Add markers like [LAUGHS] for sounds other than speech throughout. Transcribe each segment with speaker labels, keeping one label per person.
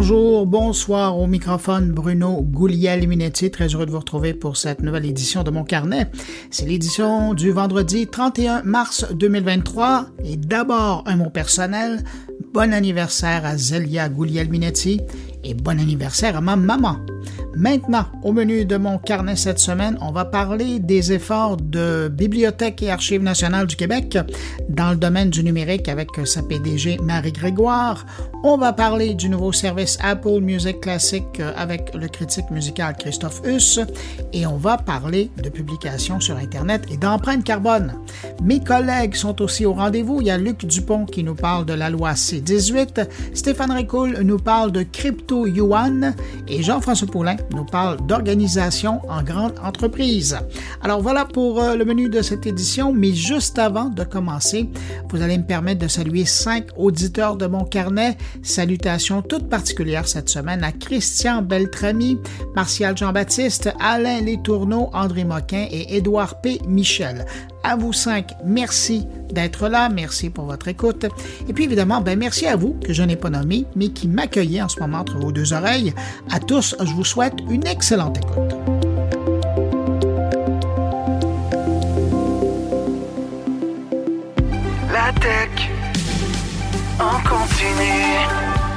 Speaker 1: Bonjour, bonsoir au microphone Bruno Gouliel-Minetti. Très heureux de vous retrouver pour cette nouvelle édition de mon carnet. C'est l'édition du vendredi 31 mars 2023. Et d'abord, un mot personnel. Bon anniversaire à Zelia Gouliel-Minetti et bon anniversaire à ma maman. Maintenant, au menu de mon carnet cette semaine, on va parler des efforts de Bibliothèque et Archives nationales du Québec dans le domaine du numérique avec sa PDG Marie Grégoire. On va parler du nouveau service Apple Music Classic avec le critique musical Christophe Huss et on va parler de publications sur Internet et d'empreintes carbone. Mes collègues sont aussi au rendez-vous. Il y a Luc Dupont qui nous parle de la loi C-18, Stéphane Ricoul nous parle de crypto-yuan et Jean-François Poulain nous parle d'organisation en grande entreprise. Alors voilà pour euh, le menu de cette édition, mais juste avant de commencer, vous allez me permettre de saluer cinq auditeurs de mon carnet. Salutations toutes particulières cette semaine à Christian Beltrami, Martial Jean-Baptiste, Alain Létourneau, André Moquin et Édouard P. Michel. À vous cinq, merci d'être là, merci pour votre écoute. Et puis évidemment, ben merci à vous que je n'ai pas nommé, mais qui m'accueillez en ce moment entre vos deux oreilles. À tous, je vous souhaite une excellente écoute.
Speaker 2: La tech en continue.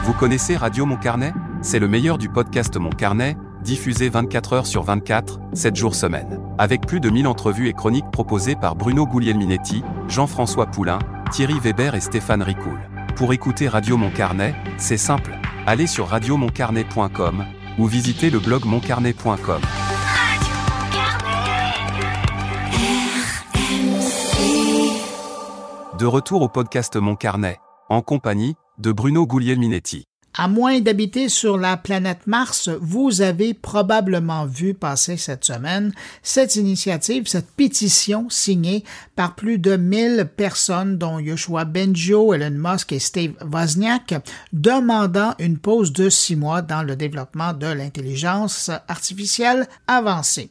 Speaker 3: Vous connaissez Radio Mon Carnet? C'est le meilleur du podcast Mon Carnet, diffusé 24 heures sur 24, 7 jours semaine. Avec plus de 1000 entrevues et chroniques proposées par Bruno Guglielminetti, Jean-François Poulain, Thierry Weber et Stéphane Ricoul. Pour écouter Radio Mon Carnet, c'est simple. Allez sur radiomoncarnet.com ou visitez le blog moncarnet.com. De retour au podcast Mon Carnet, en compagnie de Bruno Guglielminetti.
Speaker 1: À moins d'habiter sur la planète Mars, vous avez probablement vu passer cette semaine cette initiative, cette pétition signée par plus de 1000 personnes, dont Yoshua Benjo, Elon Musk et Steve Wozniak, demandant une pause de six mois dans le développement de l'intelligence artificielle avancée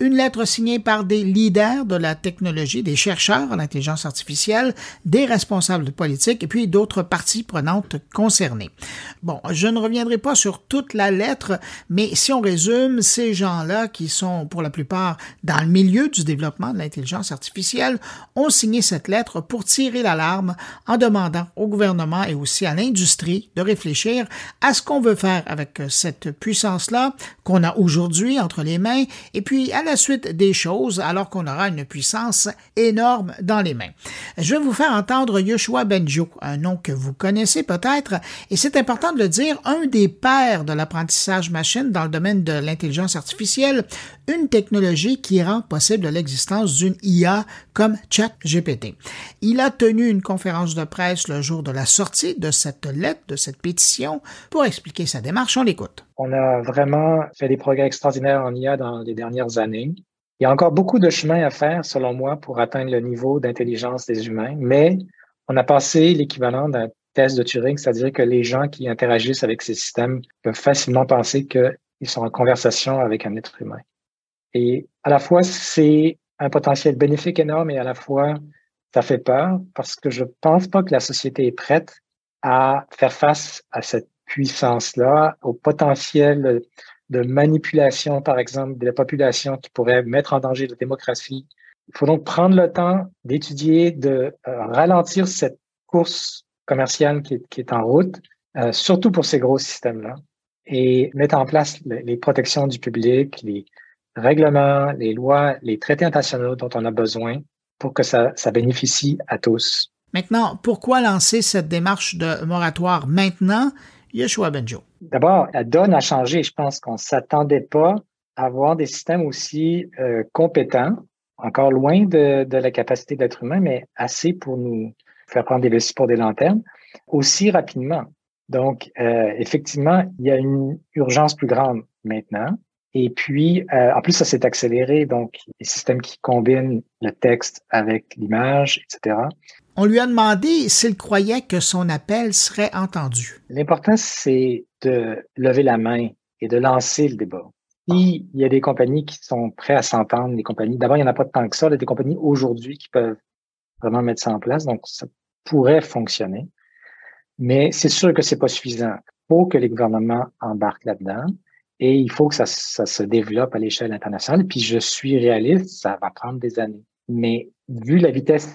Speaker 1: une lettre signée par des leaders de la technologie, des chercheurs en intelligence artificielle, des responsables politiques et puis d'autres parties prenantes concernées. Bon, je ne reviendrai pas sur toute la lettre, mais si on résume, ces gens-là, qui sont pour la plupart dans le milieu du développement de l'intelligence artificielle, ont signé cette lettre pour tirer l'alarme en demandant au gouvernement et aussi à l'industrie de réfléchir à ce qu'on veut faire avec cette puissance-là qu'on a aujourd'hui entre les mains et puis à la suite des choses alors qu'on aura une puissance énorme dans les mains. Je vais vous faire entendre Yoshua Benjo, un nom que vous connaissez peut-être, et c'est important de le dire, un des pères de l'apprentissage machine dans le domaine de l'intelligence artificielle, une technologie qui rend possible l'existence d'une IA comme ChatGPT. Il a tenu une conférence de presse le jour de la sortie de cette lettre, de cette pétition, pour expliquer sa démarche. On l'écoute.
Speaker 4: On a vraiment fait des progrès extraordinaires en IA dans les dernières années. Il y a encore beaucoup de chemin à faire, selon moi, pour atteindre le niveau d'intelligence des humains, mais on a passé l'équivalent d'un test de Turing, c'est-à-dire que les gens qui interagissent avec ces systèmes peuvent facilement penser qu'ils sont en conversation avec un être humain. Et à la fois, c'est un potentiel bénéfique énorme et à la fois, ça fait peur parce que je pense pas que la société est prête à faire face à cette puissance-là, au potentiel de manipulation, par exemple, de la population qui pourrait mettre en danger la démocratie. Il faut donc prendre le temps d'étudier, de euh, ralentir cette course commerciale qui est, en route, euh, surtout pour ces gros systèmes-là, et mettre en place les protections du public, les, règlements, les lois, les traités internationaux dont on a besoin pour que ça, ça bénéficie à tous.
Speaker 1: Maintenant, pourquoi lancer cette démarche de moratoire maintenant? Yeshua Benjo.
Speaker 4: D'abord, la donne a changé. Je pense qu'on ne s'attendait pas à avoir des systèmes aussi euh, compétents, encore loin de, de la capacité d'être humain, mais assez pour nous faire prendre des pour des lanternes, aussi rapidement. Donc, euh, effectivement, il y a une urgence plus grande maintenant. Et puis, euh, en plus, ça s'est accéléré, donc les systèmes qui combinent le texte avec l'image, etc.
Speaker 1: On lui a demandé s'il croyait que son appel serait entendu.
Speaker 4: L'important, c'est de lever la main et de lancer le débat. il y a des compagnies qui sont prêtes à s'entendre, des compagnies, d'abord, il n'y en a pas tant que ça, il y a des compagnies aujourd'hui qui peuvent vraiment mettre ça en place, donc ça pourrait fonctionner. Mais c'est sûr que c'est pas suffisant. faut que les gouvernements embarquent là-dedans et il faut que ça, se développe à l'échelle internationale. Puis je suis réaliste, ça va prendre des années. Mais vu la vitesse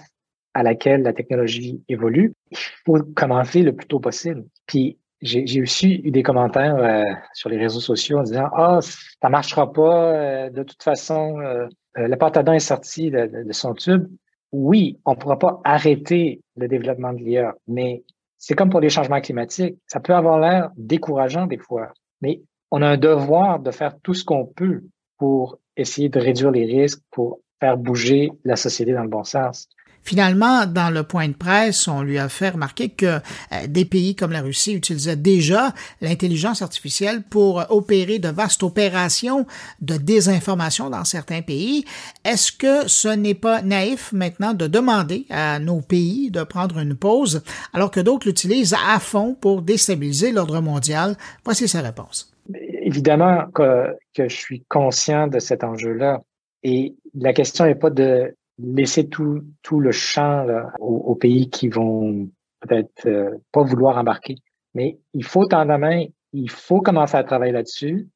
Speaker 4: à laquelle la technologie évolue, il faut commencer le plus tôt possible. Puis j'ai aussi eu des commentaires euh, sur les réseaux sociaux en disant Ah, ça marchera pas, euh, de toute façon, euh, euh le pâte est sorti de, de, son tube. Oui, on ne pourra pas arrêter le développement de l'IA, mais c'est comme pour les changements climatiques. Ça peut avoir l'air décourageant des fois, mais on a un devoir de faire tout ce qu'on peut pour essayer de réduire les risques, pour faire bouger la société dans le bon sens.
Speaker 1: Finalement, dans le point de presse, on lui a fait remarquer que euh, des pays comme la Russie utilisaient déjà l'intelligence artificielle pour opérer de vastes opérations de désinformation dans certains pays. Est-ce que ce n'est pas naïf maintenant de demander à nos pays de prendre une pause alors que d'autres l'utilisent à fond pour déstabiliser l'ordre mondial? Voici sa réponse.
Speaker 4: Évidemment que, que je suis conscient de cet enjeu-là. Et la question n'est pas de laisser tout, tout le champ aux, pays qui vont peut-être euh, pas vouloir embarquer. Mais il faut tendre la main, il faut commencer à travailler là-dessus.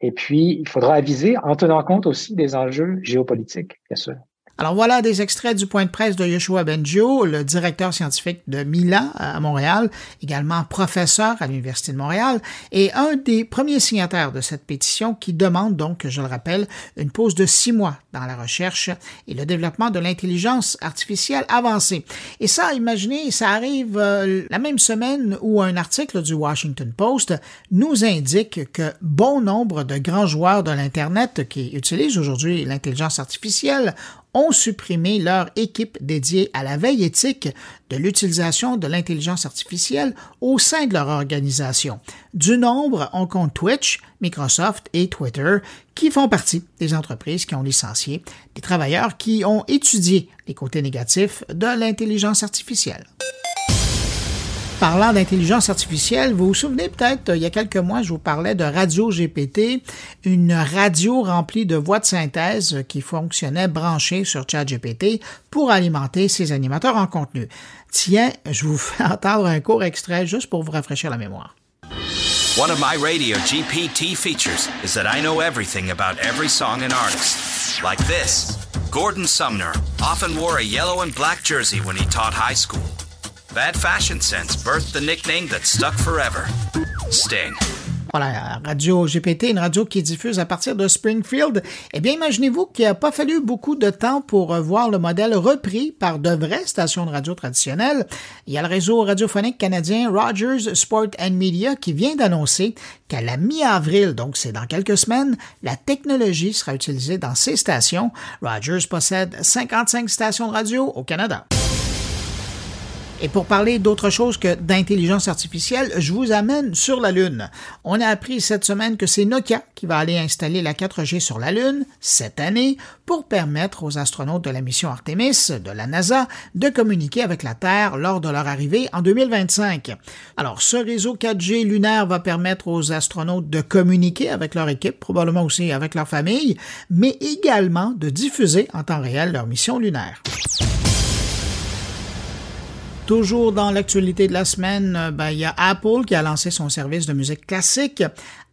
Speaker 4: Et puis, il faudra aviser en tenant compte aussi des enjeux géopolitiques, bien sûr.
Speaker 1: Alors voilà des extraits du point de presse de Yoshua Benjo, le directeur scientifique de Mila à Montréal, également professeur à l'Université de Montréal, et un des premiers signataires de cette pétition qui demande donc, je le rappelle, une pause de six mois dans la recherche et le développement de l'intelligence artificielle avancée. Et ça, imaginez, ça arrive euh, la même semaine où un article du Washington Post nous indique que bon nombre de grands joueurs de l'Internet qui utilisent aujourd'hui l'intelligence artificielle ont supprimé leur équipe dédiée à la veille éthique de l'utilisation de l'intelligence artificielle au sein de leur organisation. Du nombre, on compte Twitch, Microsoft et Twitter, qui font partie des entreprises qui ont licencié des travailleurs qui ont étudié les côtés négatifs de l'intelligence artificielle. Parlant d'intelligence artificielle, vous vous souvenez peut-être, il y a quelques mois, je vous parlais de Radio GPT, une radio remplie de voix de synthèse qui fonctionnait branchée sur ChatGPT pour alimenter ses animateurs en contenu. Tiens, je vous fais [LAUGHS] entendre un court extrait juste pour vous rafraîchir la mémoire.
Speaker 5: One of my radio GPT features is that I know everything about every song and artist. Like this Gordon Sumner often wore a yellow and black jersey when he taught high school. Bad fashion sense birthed the nickname that stuck forever Sting.
Speaker 1: Voilà, Radio GPT, une radio qui diffuse à partir de Springfield. Eh bien, imaginez-vous qu'il n'a pas fallu beaucoup de temps pour voir le modèle repris par de vraies stations de radio traditionnelles. Il y a le réseau radiophonique canadien Rogers Sport and Media qui vient d'annoncer qu'à la mi-avril, donc c'est dans quelques semaines, la technologie sera utilisée dans ces stations. Rogers possède 55 stations de radio au Canada. Et pour parler d'autre chose que d'intelligence artificielle, je vous amène sur la Lune. On a appris cette semaine que c'est Nokia qui va aller installer la 4G sur la Lune cette année pour permettre aux astronautes de la mission Artemis de la NASA de communiquer avec la Terre lors de leur arrivée en 2025. Alors, ce réseau 4G lunaire va permettre aux astronautes de communiquer avec leur équipe, probablement aussi avec leur famille, mais également de diffuser en temps réel leur mission lunaire. Toujours dans l'actualité de la semaine, euh, ben, il y a Apple qui a lancé son service de musique classique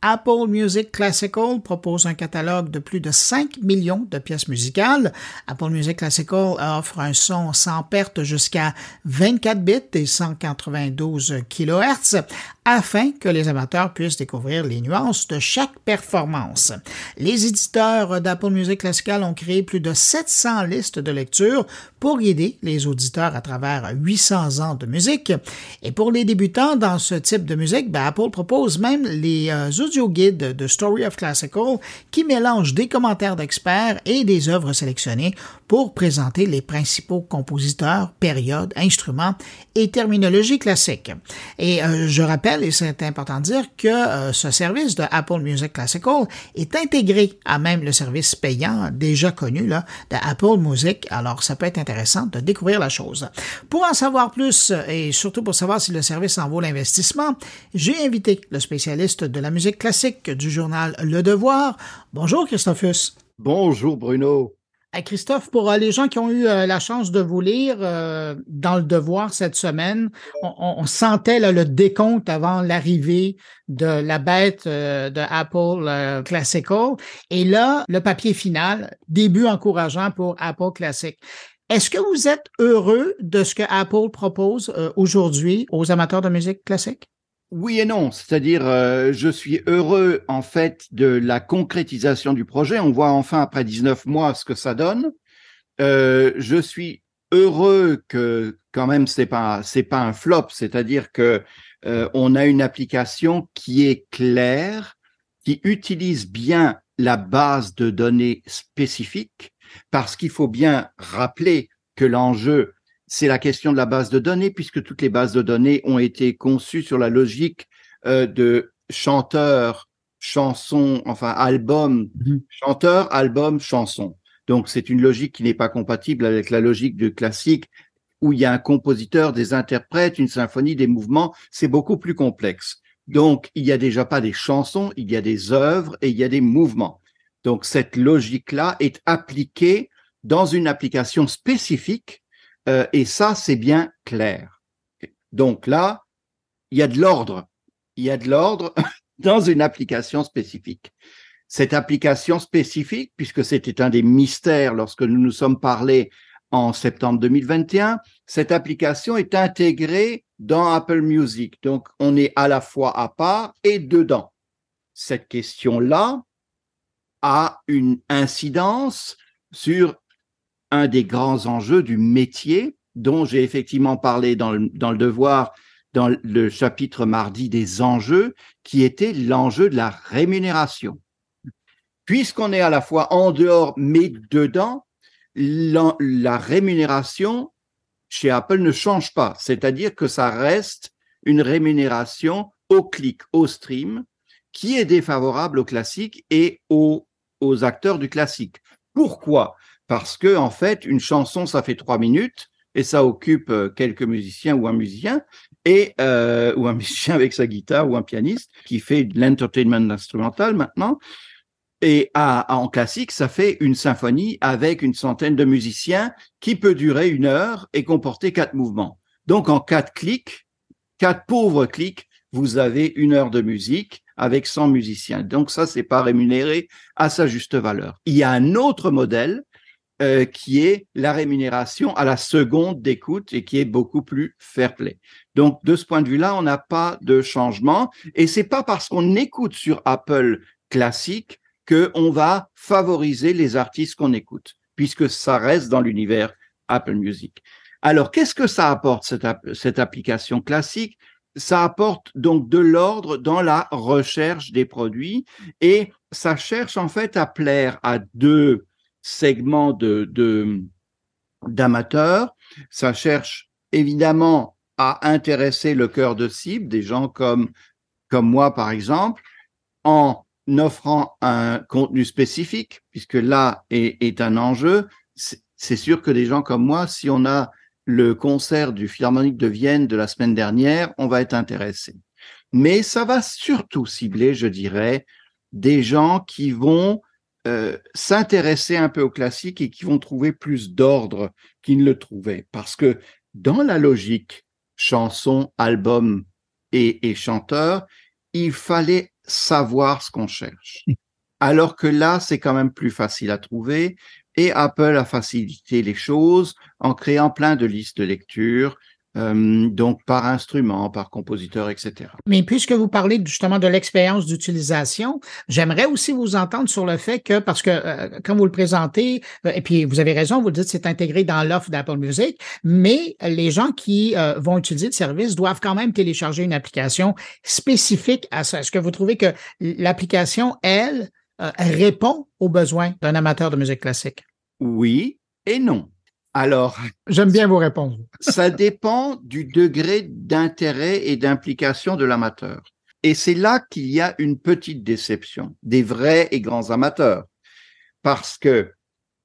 Speaker 1: Apple Music Classical propose un catalogue de plus de 5 millions de pièces musicales. Apple Music Classical offre un son sans perte jusqu'à 24 bits et 192 kHz afin que les amateurs puissent découvrir les nuances de chaque performance. Les éditeurs d'Apple Music Classical ont créé plus de 700 listes de lecture pour guider les auditeurs à travers 800 ans de musique. Et pour les débutants dans ce type de musique, ben, Apple propose même les euh, audio guide de Story of Classical qui mélange des commentaires d'experts et des œuvres sélectionnées pour présenter les principaux compositeurs, périodes, instruments et terminologie classique. Et euh, je rappelle, et c'est important de dire, que euh, ce service de Apple Music Classical est intégré à même le service payant déjà connu là, de Apple Music. Alors, ça peut être intéressant de découvrir la chose. Pour en savoir plus et surtout pour savoir si le service en vaut l'investissement, j'ai invité le spécialiste de la musique classique du journal Le Devoir. Bonjour Christophus.
Speaker 6: Bonjour Bruno.
Speaker 1: Christophe, pour les gens qui ont eu la chance de vous lire dans le devoir cette semaine, on, sentait le décompte avant l'arrivée de la bête de Apple Classical. Et là, le papier final, début encourageant pour Apple Classic. Est-ce que vous êtes heureux de ce que Apple propose aujourd'hui aux amateurs de musique classique?
Speaker 6: Oui et non, c'est-à-dire euh, je suis heureux en fait de la concrétisation du projet. On voit enfin après 19 mois ce que ça donne. Euh, je suis heureux que quand même c'est pas c'est pas un flop, c'est-à-dire que euh, on a une application qui est claire, qui utilise bien la base de données spécifique, parce qu'il faut bien rappeler que l'enjeu c'est la question de la base de données, puisque toutes les bases de données ont été conçues sur la logique euh, de chanteur, chanson, enfin album, mhm. chanteur, album, chanson. Donc c'est une logique qui n'est pas compatible avec la logique du classique où il y a un compositeur, des interprètes, une symphonie, des mouvements. C'est beaucoup plus complexe. Donc il n'y a déjà pas des chansons, il y a des œuvres et il y a des mouvements. Donc cette logique-là est appliquée dans une application spécifique euh, et ça, c'est bien clair. Donc là, il y a de l'ordre. Il y a de l'ordre [LAUGHS] dans une application spécifique. Cette application spécifique, puisque c'était un des mystères lorsque nous nous sommes parlé en septembre 2021, cette application est intégrée dans Apple Music. Donc, on est à la fois à part et dedans. Cette question-là a une incidence sur un des grands enjeux du métier dont j'ai effectivement parlé dans le, devoir dans le chapitre mardi des enjeux, qui était l'enjeu de la rémunération. Puisqu'on est à la fois en dehors mais dedans, la, rémunération chez Apple ne change pas, c'est-à-dire que ça reste une rémunération au clic, au stream, qui est défavorable au classique et aux acteurs du classique. Pourquoi? Parce que en fait, une chanson, ça fait trois minutes et ça occupe euh, quelques musiciens ou un musicien et euh, ou un [LAUGHS] musicien avec sa guitare ou un pianiste qui fait de l'entertainment instrumental maintenant. Et à, en classique, ça fait une symphonie avec une centaine de musiciens qui peut durer une heure et comporter quatre mouvements. Donc en quatre clics, quatre pauvres clics, vous avez une heure de musique avec 100 musiciens. Donc ça, c'est pas rémunéré à sa juste valeur. Il y a un autre modèle euh, qui est la rémunération à la seconde d'écoute et qui est beaucoup plus fair play. Donc, de ce point de vue-là, on n'a pas de changement. Et c'est pas parce qu'on écoute sur Apple classique qu'on va favoriser les artistes qu'on écoute, puisque ça reste dans l'univers Apple Music. Alors, qu'est-ce que ça apporte, cette, cette application classique? Ça apporte donc de l'ordre dans la recherche des produits et ça cherche en fait à plaire à deux segment de, d'amateurs. Ça cherche évidemment à intéresser le cœur de cible, des gens comme, comme moi par exemple, en offrant un contenu spécifique, puisque là est, est un enjeu. C'est sûr que des gens comme moi, si on a le concert du Philharmonique de Vienne de la semaine dernière, on va être intéressé. Mais ça va surtout cibler, je dirais, des gens qui vont euh, s'intéresser un peu au classique et qui vont trouver plus d'ordre qu'ils ne le trouvaient. Parce que dans la logique chanson, album et, et chanteur, il fallait savoir ce qu'on cherche. [LAUGHS] Alors que là, c'est quand même plus facile à trouver et Apple a facilité les choses en créant plein de listes de lecture, euh, donc par instrument, par compositeur, etc.
Speaker 1: Mais puisque vous parlez justement de l'expérience d'utilisation, j'aimerais aussi vous entendre sur le fait que, parce que euh, quand vous le présentez, euh, et puis vous avez raison, vous le dites, c'est intégré dans l'offre d'Apple Music, mais les gens qui vont utiliser le service doivent quand même télécharger une application spécifique à ça. Est-ce que vous trouvez que l'application, elle, répond aux besoins d'un amateur de musique classique?
Speaker 6: Oui et non. Alors,
Speaker 1: j'aime bien vos réponses.
Speaker 6: ça dépend du degré d'intérêt et d'implication de l'amateur. Et c'est là qu'il y a une petite déception des vrais et grands amateurs. Parce que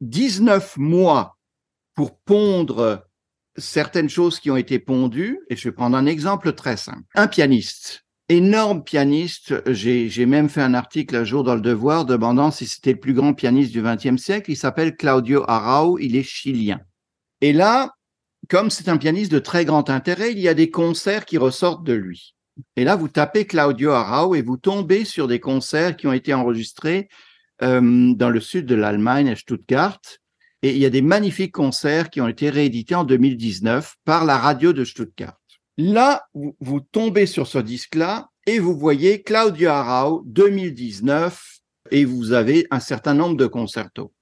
Speaker 6: 19 mois pour pondre certaines choses qui ont été pondues, et je vais prendre un exemple très simple. Un pianiste énorme pianiste. J'ai j'ai même fait un article un jour dans le Devoir demandant si c'était le plus grand pianiste du XXe siècle. Il s'appelle Claudio Arau, il est chilien. Et là, comme c'est un pianiste de très grand intérêt, il y a des concerts qui ressortent de lui. Et là, vous tapez Claudio Arau et vous tombez sur des concerts qui ont été enregistrés euh, dans le sud de l'Allemagne, à Stuttgart. Et il y a des magnifiques concerts qui ont été réédités en 2019 par la radio de Stuttgart. Là, vous, tombez sur ce disque-là et vous voyez Claudio Arau 2019 et vous avez un certain nombre de concertos.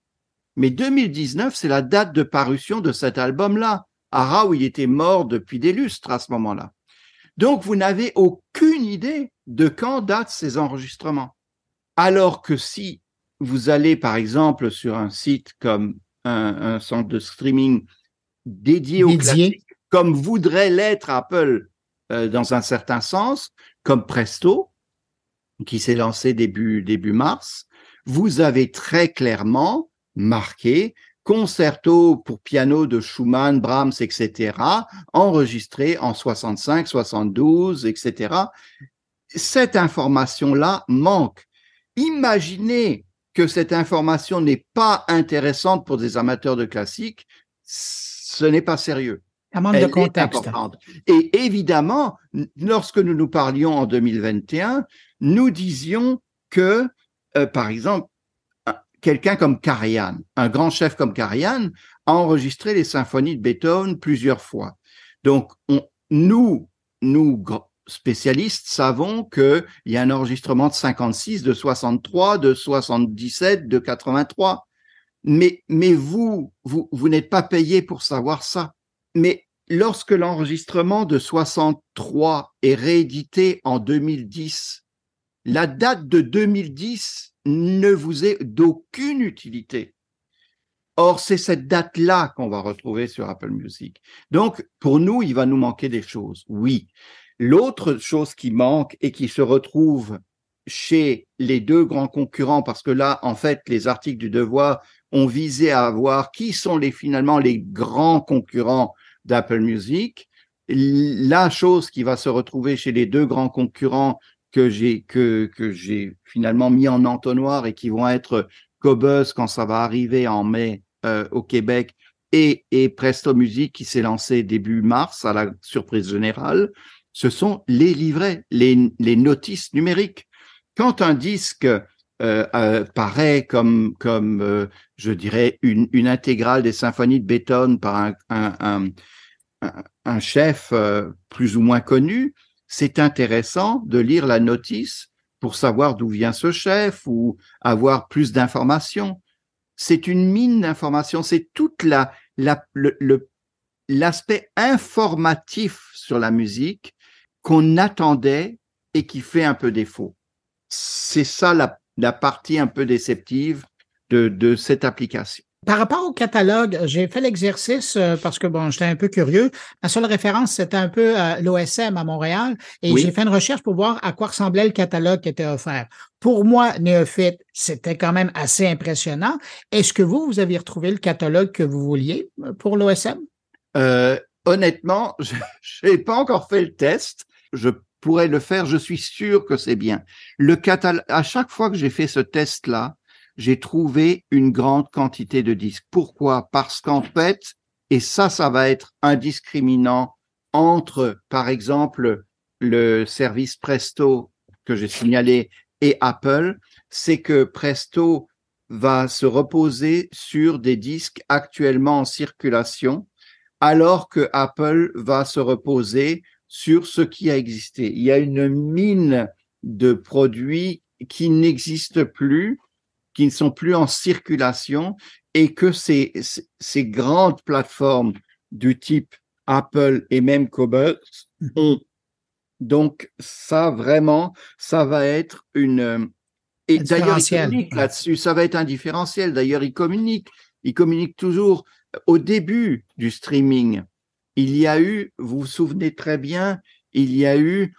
Speaker 6: Mais 2019, c'est la date de parution de cet album-là. Arau, il était mort depuis des lustres à ce moment-là. Donc, vous n'avez aucune idée de quand datent ces enregistrements. Alors que si vous allez, par exemple, sur un site comme un, un centre de streaming dédié au
Speaker 1: Dédié.
Speaker 6: classique, comme voudrait l'être Apple euh, dans un certain sens, comme Presto, qui s'est lancé début, début mars, vous avez très clairement marqué concerto pour piano de Schumann, Brahms, etc., enregistré en 65, 72, etc. Cette information-là manque. Imaginez que cette information n'est pas intéressante pour des amateurs de classique, ce n'est pas sérieux.
Speaker 1: Ça manque de
Speaker 6: Elle
Speaker 1: contexte.
Speaker 6: Et évidemment, lorsque nous nous parlions en 2021, nous disions que, euh, par exemple, un- quelqu'un comme Karajan, un grand chef comme Karajan, a enregistré les symphonies de Beethoven plusieurs fois. Donc, on- nous, nous spécialistes, savons qu'il y a un enregistrement de 56, de 63, de 77, de 83. Mais, mais vous, vous, vous n'êtes pas payé pour savoir ça. Mais lorsque l'enregistrement de 63 est réédité en 2010, la date de 2010 ne vous est d'aucune utilité. Or, c'est cette date-là qu'on va retrouver sur Apple Music. Donc, pour nous, il va nous manquer des choses. Oui. L'autre chose qui manque et qui se retrouve chez les deux grands concurrents, parce que là, en fait, les articles du Devoir ont visé à voir qui sont les finalement les grands concurrents d'Apple Music. La chose qui va se retrouver chez les deux grands concurrents que j'ai que que j'ai finalement mis en entonnoir et qui vont être Cobuzz quand ça va arriver en mai euh, au Québec et et Presto Music qui s'est lancé début mars à la surprise générale, ce sont les livrets, les les notices numériques. Quand un disque euh, euh, paraît comme comme je dirais une une intégrale des symphonies de Beethoven par un un, un, chef plus ou moins connu, c'est intéressant de lire la notice pour savoir d'où vient ce chef ou avoir plus d'informations. C'est une mine d'informations, c'est le- l'aspect informatif sur la musique qu'on attendait et qui fait un peu défaut. C'est ça la, partie un peu déceptive de cette application.
Speaker 1: Par rapport au catalogue, j'ai fait l'exercice euh, parce que bon, j'étais un peu curieux. Ma seule référence, c'était un peu euh, l'OSM à Montréal et
Speaker 6: Oui.
Speaker 1: j'ai fait une recherche pour voir à quoi ressemblait le catalogue qui était offert. Pour moi, néophyte, c'était quand même assez impressionnant. Est-ce que vous, vous aviez retrouvé le catalogue que vous vouliez euh, pour l'OSM?
Speaker 6: Euh, honnêtement, [LAUGHS] je n'ai pas encore fait le test. Je pourrais le faire. Je suis sûr que c'est bien. Le catalogue, à chaque fois que j'ai fait ce test-là, j'ai trouvé une grande quantité de disques. Pourquoi? Parce qu'en fait, et ça, ça va être indiscriminant entre, par exemple, le service Presto que j'ai signalé et Apple, c'est que Presto va se reposer sur des disques actuellement en circulation alors que Apple va se reposer sur ce qui a existé. Il y a une mine de produits qui n'existent plus, qui ne sont plus en circulation et que ces, ces grandes plateformes du type Apple et même Cobalt ont. Donc ça vraiment, ça va être une et d'ailleurs ils communiquent là-dessus, ça va être un différentiel. D'ailleurs ils communiquent, ils communiquent toujours au début du streaming, il y a eu, vous vous souvenez très bien, il y a eu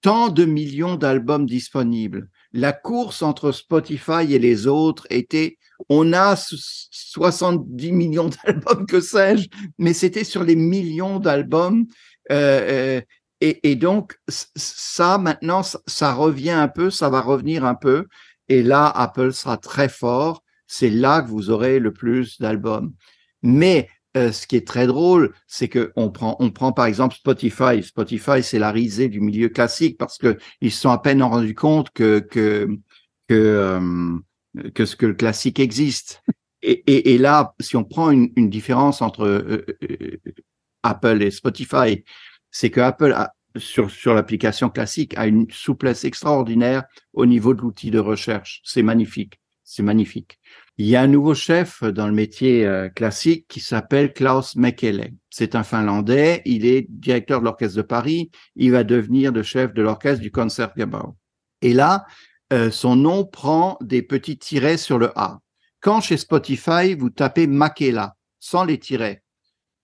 Speaker 6: tant de millions d'albums disponibles. La course entre Spotify et les autres était, on a 70 millions [LAUGHS] d'albums, que sais-je, mais c'était sur les millions d'albums. Euh, euh, et, et, donc, ça, maintenant, ça, revient un peu, ça va revenir un peu. Et là, Apple sera très fort. C'est là que vous aurez le plus d'albums. Mais euh, ce qui est très drôle, c'est que on prend, on prend par exemple Spotify. Spotify, c'est la risée du milieu classique parce que ils se sont à peine rendus compte que que que euh, que ce que le classique existe. Et, là, si on prend une, une différence entre euh, Apple et Spotify, c'est que Apple sur, sur l'application classique a une souplesse extraordinaire au niveau de l'outil de recherche. C'est magnifique. C'est magnifique. Il y a un nouveau chef dans le métier euh, classique qui s'appelle Klaus Mekele. C'est un Finlandais. Il est directeur de l'orchestre de Paris. Il va devenir le chef de l'orchestre du Concertgebouw. Et là, euh, son nom prend des petits tirets sur le A. Quand chez Spotify, vous tapez Makela sans les tirets,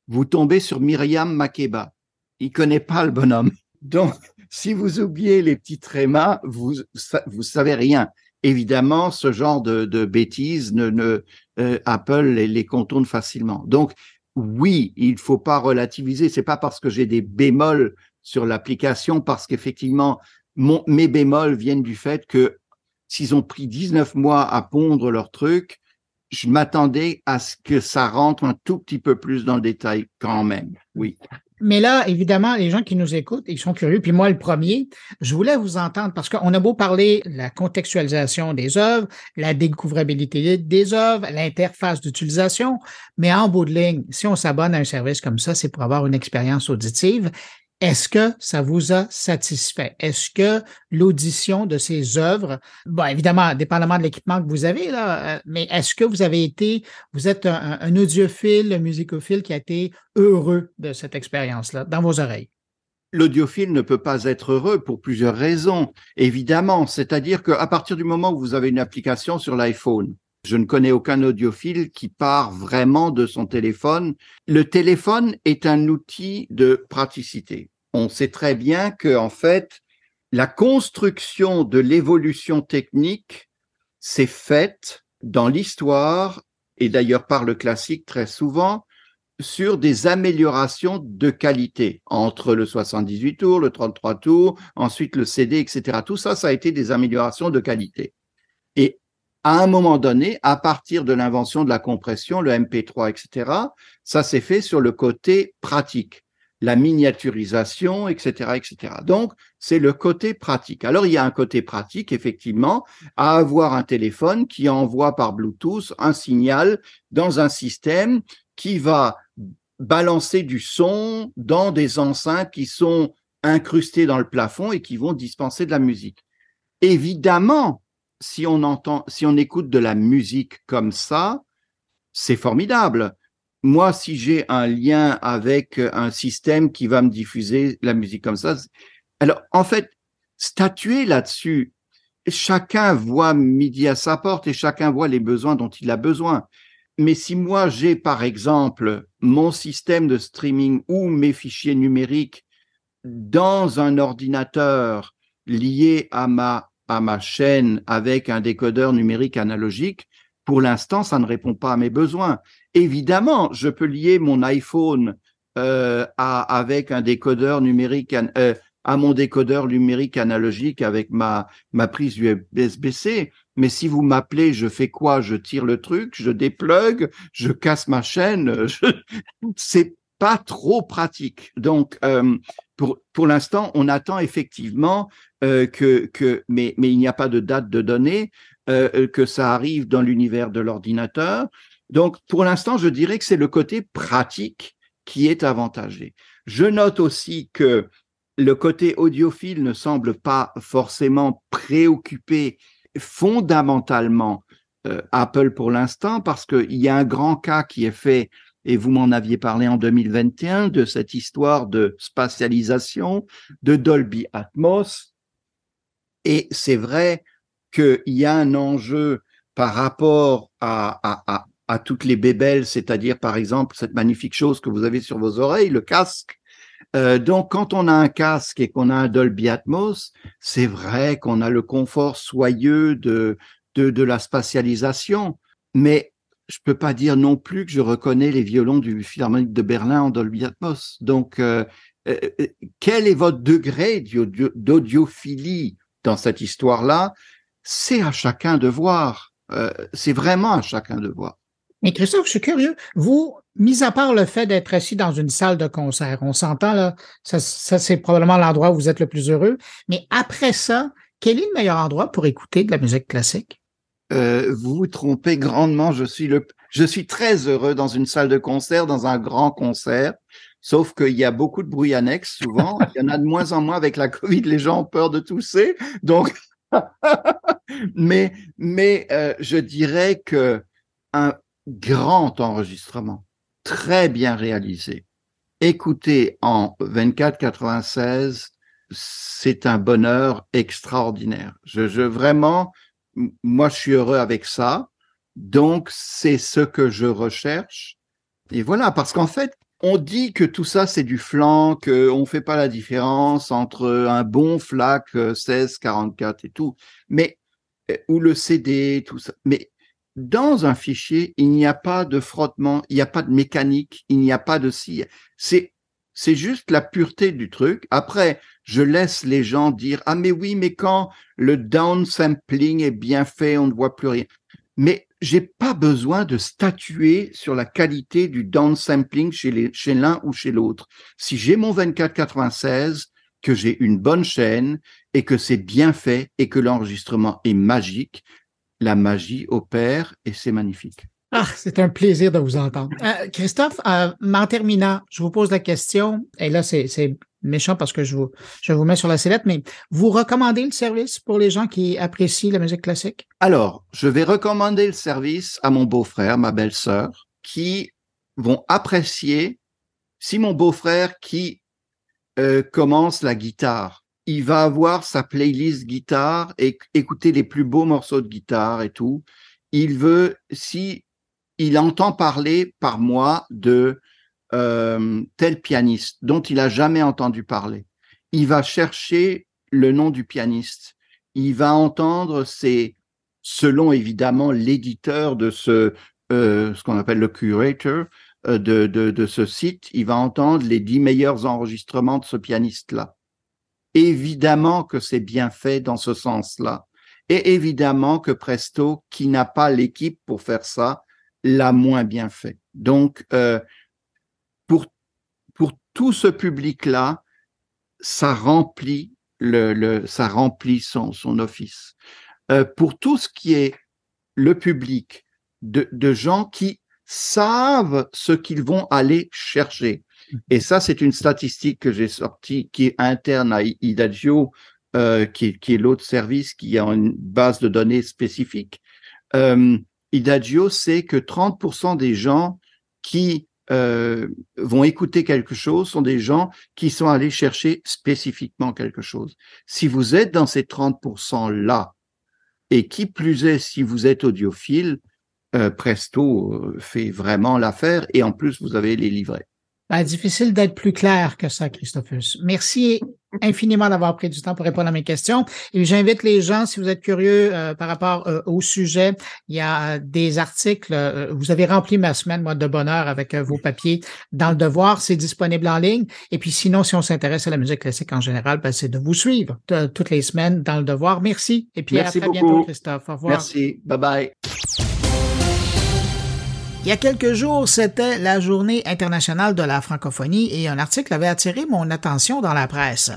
Speaker 6: vous tombez sur Myriam Makeba il connaît pas le bonhomme. [LAUGHS] Donc, si vous oubliez les petits trémas, vous vous savez rien. Évidemment, ce genre de, bêtises, ne, ne euh, Apple les, contourne facilement. Donc, oui, il faut pas relativiser. C'est pas parce que j'ai des bémols sur l'application, parce qu'effectivement, mes bémols viennent du fait que s'ils ont pris 19 mois à pondre leur truc, je m'attendais à ce que ça rentre un tout petit peu plus dans le détail quand même. Oui.
Speaker 1: Mais là, évidemment, les gens qui nous écoutent, ils sont curieux. Puis moi, le premier, je voulais vous entendre parce qu'on a beau parler la contextualisation des œuvres, la découvrabilité des œuvres, l'interface d'utilisation, mais en bout de ligne, si on s'abonne à un service comme ça, c'est pour avoir une expérience auditive. Est-ce que ça vous a satisfait? Est-ce que l'audition de ces œuvres, bon, évidemment, dépendamment de l'équipement que vous avez, là, euh, mais est-ce que vous avez été, vous êtes un, un audiophile, un musicophile qui a été heureux de cette expérience-là dans vos oreilles?
Speaker 6: L'audiophile ne peut pas être heureux pour plusieurs raisons, évidemment. C'est-à-dire qu'à partir du moment où vous avez une application sur l'iPhone, je ne connais aucun audiophile qui part vraiment de son téléphone. Le téléphone est un outil de praticité. On sait très bien que, en fait, la construction de l'évolution technique s'est faite dans l'histoire et d'ailleurs par le classique très souvent sur des améliorations de qualité entre le 78 tours, le 33 tours, ensuite le CD, etc. Tout ça, ça a été des améliorations de qualité. Et à un moment donné, à partir de l'invention de la compression, le MP3, etc., ça s'est fait sur le côté pratique, la miniaturisation, etc., etc. Donc, c'est le côté pratique. Alors, il y a un côté pratique, effectivement, à avoir un téléphone qui envoie par Bluetooth un signal dans un système qui va balancer du son dans des enceintes qui sont incrustées dans le plafond et qui vont dispenser de la musique. Évidemment, si on écoute de la musique comme ça, c'est formidable. Moi, si j'ai un lien avec un système qui va me diffuser la musique comme ça, alors en fait, statuer là-dessus, chacun voit midi à sa porte et chacun voit les besoins dont il a besoin. Mais si moi j'ai par exemple mon système de streaming ou mes fichiers numériques dans un ordinateur lié à ma à ma chaîne avec un décodeur numérique analogique, pour l'instant, ça ne répond pas à mes besoins. Évidemment, je peux lier mon iPhone euh, à, avec un décodeur numérique, euh, à mon décodeur numérique analogique avec ma, ma prise USB-C. Mais si vous m'appelez, je fais quoi? Je tire le truc, je déplug, je casse ma chaîne. Je... C'est pas trop pratique. Donc, euh, pour, l'instant, on attend effectivement euh, que, mais, il n'y a pas de date de données, euh, euh, que ça arrive dans l'univers de l'ordinateur. Donc, pour l'instant, je dirais que c'est le côté pratique qui est avantagé. Je note aussi que le côté audiophile ne semble pas forcément préoccuper fondamentalement Apple pour l'instant parce qu'il y a un grand cas qui est fait et vous m'en aviez parlé en 2021 de cette histoire de spatialisation, de Dolby Atmos, et c'est vrai qu'il y a un enjeu par rapport à, à, toutes les bébelles, c'est-à-dire par exemple cette magnifique chose que vous avez sur vos oreilles, le casque. Euh, donc quand on a un casque et qu'on a un Dolby Atmos, c'est vrai qu'on a le confort soyeux de, de, de la spatialisation, mais je peux pas dire non plus que je reconnais les violons du Philharmonique de Berlin en Dolby Atmos. Donc, euh, euh, euh, quel est votre degré d'audiophilie dans cette histoire-là? C'est à chacun de voir. C'est vraiment à chacun de voir.
Speaker 1: Mais Christophe, je suis curieux. Vous, mis à part le fait d'être assis dans une salle de concert, on s'entend là, ça c'est probablement l'endroit où vous êtes le plus heureux. Mais après ça, quel est le meilleur endroit pour écouter de la musique classique?
Speaker 6: Euh, vous vous trompez grandement. Je suis très heureux dans une salle de concert, dans un grand concert. Sauf qu'il y a beaucoup de bruit annexe souvent. Il y en a de moins en moins avec la Covid. Les gens ont peur de tousser. Donc, [LAUGHS] mais, euh, je dirais que un grand enregistrement, très bien réalisé, écouté en 24-96, c'est un bonheur extraordinaire. Je vraiment, moi, je suis heureux avec ça. Donc, c'est ce que je recherche. Et voilà, parce qu'en fait, on dit que tout ça, c'est du flanc, qu'on ne fait pas la différence entre un bon FLAC 1644 et tout, mais euh, ou le CD, tout ça. Mais dans un fichier, il n'y a pas de frottement, il n'y a pas de mécanique, il n'y a pas de si. C'est c'est juste la pureté du truc. Après, je laisse les gens dire ah mais oui, mais quand le downsampling est bien fait, on ne voit plus rien. Mais j'ai pas besoin de statuer sur la qualité du downsampling chez chez l'un ou chez l'autre. Si j'ai mon 2496, que j'ai une bonne chaîne et que c'est bien fait et que l'enregistrement est magique, la magie opère et c'est magnifique.
Speaker 1: Ah, c'est un plaisir de vous entendre. Euh, Christophe, euh, en terminant, je vous pose la question, et là, c'est méchant parce que je vous, mets sur la sellette, mais vous recommandez le service pour les gens qui apprécient la musique classique?
Speaker 6: Alors, je vais recommander le service à mon beau-frère, ma belle-sœur, qui vont apprécier, si mon beau-frère qui euh, commence la guitare, il va avoir sa playlist guitare et écouter les plus beaux morceaux de guitare et tout. Il veut, si il entend parler par moi de euh, tel pianiste dont il a jamais entendu parler. Il va chercher le nom du pianiste. Il va entendre c'est selon évidemment l'éditeur de ce, euh, ce qu'on appelle le curator euh, de, de, de ce site, il va entendre les dix meilleurs enregistrements de ce pianiste-là. Évidemment que c'est bien fait dans ce sens-là. Et évidemment que Presto, qui n'a pas l'équipe pour faire ça, l'a moins bien fait. Donc, euh, pour, pour tout ce public-là, ça remplit le, le, ça remplit son, son office. Euh, pour tout ce qui est le public de, de gens qui savent ce qu'ils vont aller chercher. Et ça, c'est une statistique que j'ai sortie qui est interne à Idagio, euh, qui, qui est l'autre service qui a une base de données spécifique. Euh, Idagio sait que 30% des gens qui euh, vont écouter quelque chose sont des gens qui sont allés chercher spécifiquement quelque chose. Si vous êtes dans ces 30%-là, et qui plus est, si vous êtes audiophile, euh, Presto euh, fait vraiment l'affaire et en plus, vous avez les livrets.
Speaker 1: Ben, difficile d'être plus clair que ça, Christophus. Merci infiniment d'avoir pris du temps pour répondre à mes questions. Et j'invite les gens, si vous êtes curieux euh, par rapport euh, au sujet, il y a des articles. Euh, vous avez rempli ma semaine, moi, de bonheur avec vos papiers dans le devoir. C'est disponible en ligne. Et puis sinon, si on s'intéresse à la musique classique en général, ben, c'est de vous suivre toutes les semaines dans le devoir. Merci. Et puis
Speaker 6: à
Speaker 1: très
Speaker 6: bientôt,
Speaker 1: Christophe. Au revoir.
Speaker 6: Merci. Bye bye.
Speaker 1: Il y a quelques jours, c'était la journée internationale de la francophonie et un article avait attiré mon attention dans la presse.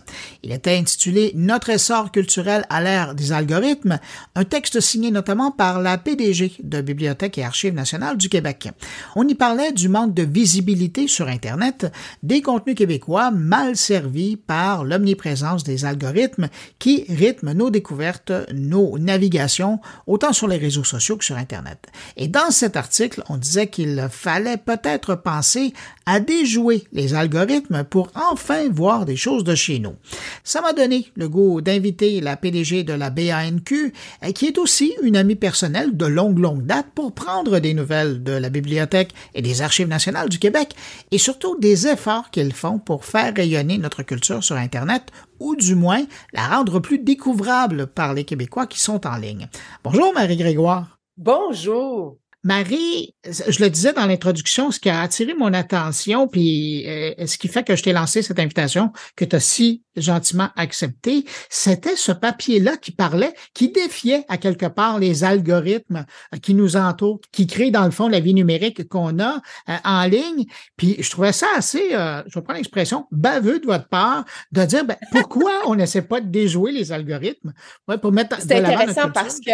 Speaker 1: Il était intitulé Notre essor culturel à l'ère des algorithmes, un texte signé notamment par la PDG de Bibliothèque et Archives nationales du Québec. On y parlait du manque de visibilité sur Internet des contenus québécois mal servis par l'omniprésence des algorithmes qui rythment nos découvertes, nos navigations, autant sur les réseaux sociaux que sur Internet. Et dans cet article, on disait qu'il fallait peut-être penser à déjouer les algorithmes pour enfin voir des choses de chez nous. Ça m'a donné le goût d'inviter la PDG de la BANQ, qui est aussi une amie personnelle de longue, longue date, pour prendre des nouvelles de la Bibliothèque et des Archives nationales du Québec, et surtout des efforts qu'ils font pour faire rayonner notre culture sur Internet, ou du moins la rendre plus découvrable par les Québécois qui sont en ligne. Bonjour Marie-Grégoire.
Speaker 7: Bonjour.
Speaker 1: Marie, je le disais dans l'introduction, ce qui a attiré mon attention, puis euh, ce qui fait que je t'ai lancé cette invitation que tu as si gentiment accepté, c'était ce papier-là qui parlait, qui défiait à quelque part les algorithmes euh, qui nous entourent, qui créent dans le fond la vie numérique qu'on a euh, en ligne. Puis je trouvais ça assez, je vais prendre l'expression, baveux de votre part de dire ben, pourquoi on n'essaie pas de déjouer les algorithmes?
Speaker 7: Ouais, pour mettre C'est intéressant parce que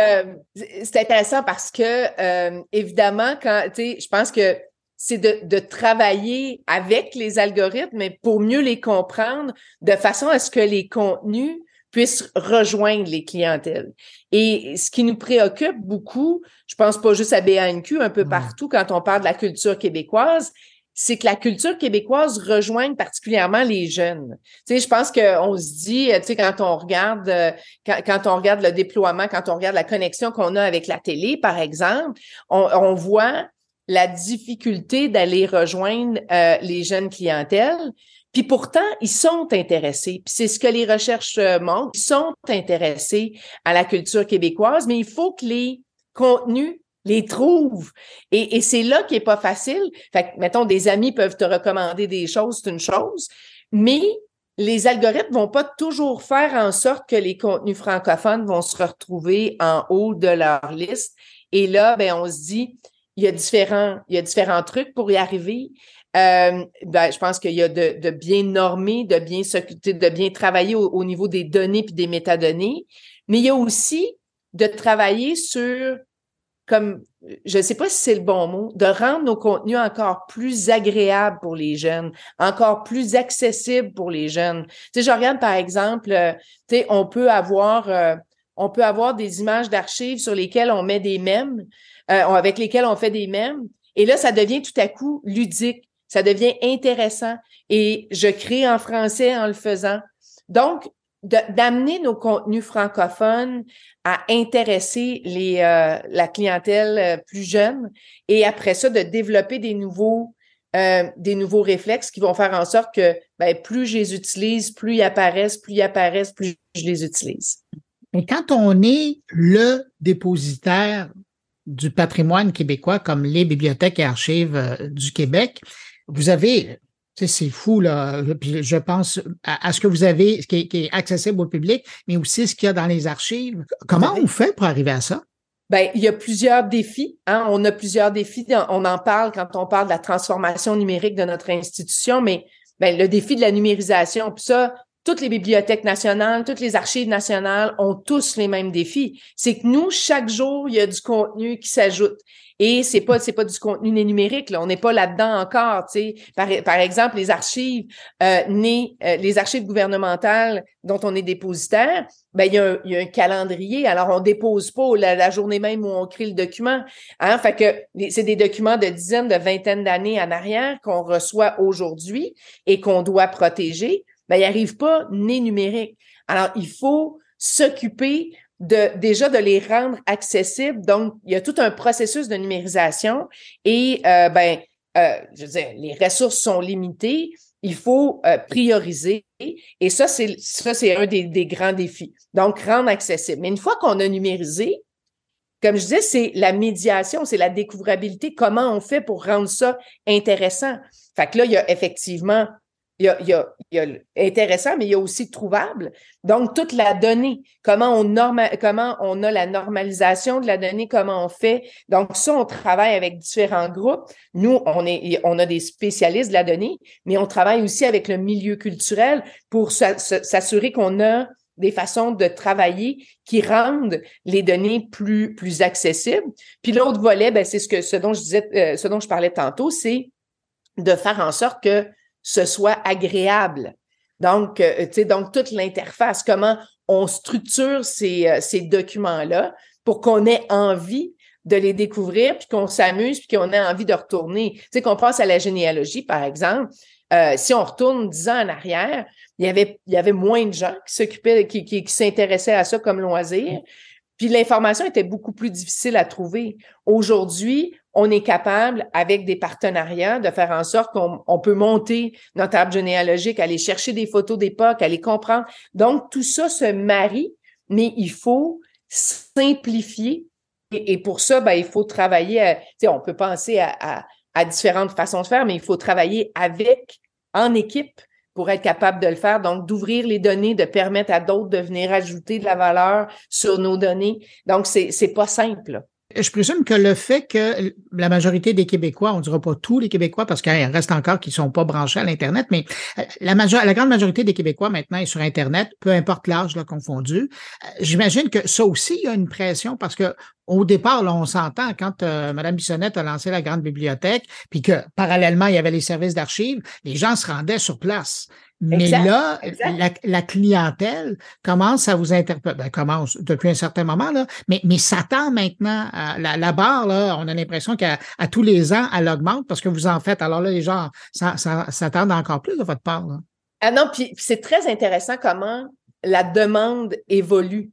Speaker 7: c'est intéressant parce que évidemment, quand, tu sais, je pense que c'est de, de, travailler avec les algorithmes, mais pour mieux les comprendre, de façon à ce que les contenus puissent rejoindre les clientèles. Et ce qui nous préoccupe beaucoup, je pense pas juste à BANQ, un peu partout quand on parle de la culture québécoise, c'est que la culture québécoise rejoigne particulièrement les jeunes. Tu sais, je pense qu'on se dit, tu sais, quand on regarde, quand, quand, on regarde le déploiement, quand on regarde la connexion qu'on a avec la télé, par exemple, on, on voit la difficulté d'aller rejoindre euh, les jeunes clientèles. Puis pourtant, ils sont intéressés. Puis c'est ce que les recherches euh, montrent. Ils sont intéressés à la culture québécoise, mais il faut que les contenus les trouve. Et, c'est là qui est pas facile. Fait que, mettons, des amis peuvent te recommander des choses, c'est une chose, mais les algorithmes vont pas toujours faire en sorte que les contenus francophones vont se retrouver en haut de leur liste. Et là, ben, on se dit, il y a différents, il y a différents trucs pour y arriver. Euh, ben, je pense qu'il y a de, de, bien normer, de bien s'occuper, de bien travailler au, au, niveau des données puis des métadonnées, mais il y a aussi de travailler sur comme, je ne sais pas si c'est le bon mot, de rendre nos contenus encore plus agréables pour les jeunes, encore plus accessibles pour les jeunes. Tu sais, je regarde par exemple, euh, tu sais, on peut avoir, euh, on peut avoir des images d'archives sur lesquelles on met des mèmes, euh, avec lesquelles on fait des mèmes, et là, ça devient tout à coup ludique, ça devient intéressant, et je crée en français en le faisant. Donc, d'amener nos contenus francophones à intéresser les, euh, la clientèle euh, plus jeune et après ça, de développer des nouveaux, des nouveaux réflexes qui vont faire en sorte que ben, plus je les utilise, plus ils apparaissent, plus ils apparaissent, plus je les utilise.
Speaker 1: Mais quand on est le dépositaire du patrimoine québécois comme les bibliothèques et archives du Québec, vous avez c'est fou, là. je pense à, ce que vous avez, ce qui est, accessible au public, mais aussi ce qu'il y a dans les archives. Comment on fait pour arriver à ça?
Speaker 7: Ben, il y a plusieurs défis. Hein? On a plusieurs défis. On en parle quand on parle de la transformation numérique de notre institution, mais ben, le défi de la numérisation, puis ça, toutes les bibliothèques nationales, toutes les archives nationales ont tous les mêmes défis. C'est que nous, chaque jour, il y a du contenu qui s'ajoute. Et c'est pas c'est pas du contenu numérique là, on n'est pas là-dedans encore, tu sais. Par, exemple, les archives euh, euh, les archives gouvernementales dont on est dépositaire, ben il y, a un, il y a un calendrier. Alors on dépose pas la, journée même où on crée le document. Hein, fait que c'est des documents de dizaines, de vingtaines d'années en arrière qu'on reçoit aujourd'hui et qu'on doit protéger. Ben il arrive pas né numérique. Alors il faut s'occuper de déjà de les rendre accessibles. Donc, il y a tout un processus de numérisation et euh, ben, euh, je veux dire, les ressources sont limitées. Il faut euh, prioriser et ça c'est ça c'est un des, des, grands défis. Donc rendre accessible. Mais une fois qu'on a numérisé, comme je disais, c'est la médiation, c'est la découvrabilité. Comment on fait pour rendre ça intéressant Fait que là, il y a effectivement il y, a, il, y a, il y a, intéressant, mais il y a aussi trouvable. Donc, toute la donnée, comment on, norma, comment on a la normalisation de la donnée, comment on fait. Donc, ça, on travaille avec différents groupes. Nous, on, est, on a des spécialistes de la donnée, mais on travaille aussi avec le milieu culturel pour s'assurer qu'on a des façons de travailler qui rendent les données plus, plus accessibles. Puis l'autre volet, ben, c'est ce que ce dont je disais, euh, ce dont je parlais tantôt, c'est de faire en sorte que ce soit agréable. Donc, euh, donc toute l'interface, comment on structure ces, euh, ces documents-là pour qu'on ait envie de les découvrir, puis qu'on s'amuse, puis qu'on ait envie de retourner. Tu sais, qu'on pense à la généalogie, par exemple. Euh, si on retourne dix ans en arrière, il y avait, il y avait moins de gens qui s'occupaient, qui, qui, qui s'intéressaient à ça comme loisir. Puis l'information était beaucoup plus difficile à trouver. Aujourd'hui, on est capable, avec des partenariats, de faire en sorte qu'on peut monter notre arbre généalogique, aller chercher des photos d'époque, aller comprendre. Donc, tout ça se marie, mais il faut simplifier et, pour ça, ben, il faut travailler, à, on peut penser à, à, différentes façons de faire, mais il faut travailler avec, en équipe, pour être capable de le faire. Donc, d'ouvrir les données, de permettre à d'autres de venir ajouter de la valeur sur nos données. Donc, c'est, pas simple.
Speaker 1: Je présume que le fait que la majorité des Québécois, on ne dira pas tous les Québécois parce qu'il reste encore qui ne sont pas branchés à l'Internet, mais euh, la, la grande majorité des Québécois maintenant est sur Internet, peu importe l'âge confondu. Euh, j'imagine que ça aussi, il y a une pression parce que au départ, là, on s'entend quand euh, Mme Bissonnette a lancé la grande bibliothèque, puis que parallèlement, il y avait les services d'archives, les gens se rendaient sur place. Mais là, La, clientèle commence à vous interpeller, ben, commence depuis un certain moment, là, mais, mais s'attend maintenant à la, la, barre, là, on a l'impression qu'à à tous les ans, elle augmente parce que vous en faites. Alors là, les gens s'attendent encore plus de votre part. Là.
Speaker 7: Ah non, puis c'est très intéressant comment la demande évolue.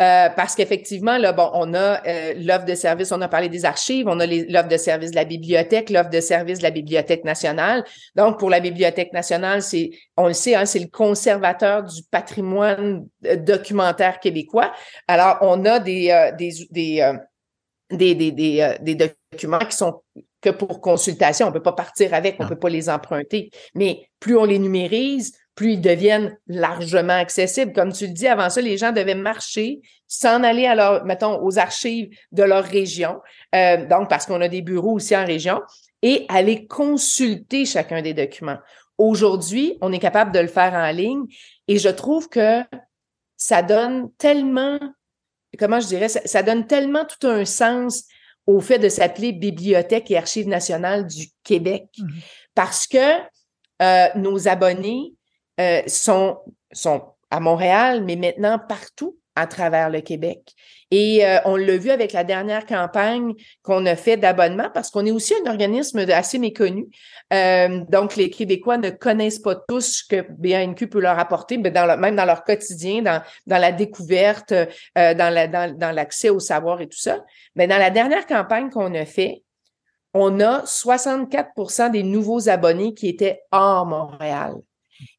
Speaker 7: Euh, parce qu'effectivement, là, bon, on a euh, l'offre de service, on a parlé des archives, on a l'offre de service de la bibliothèque, l'offre de service de la Bibliothèque nationale. Donc, pour la Bibliothèque nationale, c'est, on le sait, hein, c'est le conservateur du patrimoine euh, documentaire québécois. Alors, on a des, des, des, des, des, des, documents qui sont que pour consultation. On peut pas partir avec, on peut pas les emprunter. Mais plus on les numérise, plus ils deviennent largement accessibles. Comme tu le dis, avant ça, les gens devaient marcher, s'en aller à leur, mettons, aux archives de leur région, euh, donc parce qu'on a des bureaux aussi en région, et aller consulter chacun des documents. Aujourd'hui, on est capable de le faire en ligne et je trouve que ça donne tellement, comment je dirais, ça, donne tellement tout un sens au fait de s'appeler Bibliothèque et Archives nationales du Québec. Mmh parce que euh, nos abonnés euh, sont, à Montréal, mais maintenant partout à travers le Québec. Et euh, on l'a vu avec la dernière campagne qu'on a fait d'abonnement parce qu'on est aussi un organisme assez méconnu. Euh, donc, les Québécois ne connaissent pas tous ce que BANQ peut leur apporter, mais même dans leur quotidien, dans, la découverte, dans l'accès au savoir et tout ça. Mais dans la dernière campagne qu'on a fait, on a 64% des nouveaux abonnés qui étaient hors Montréal.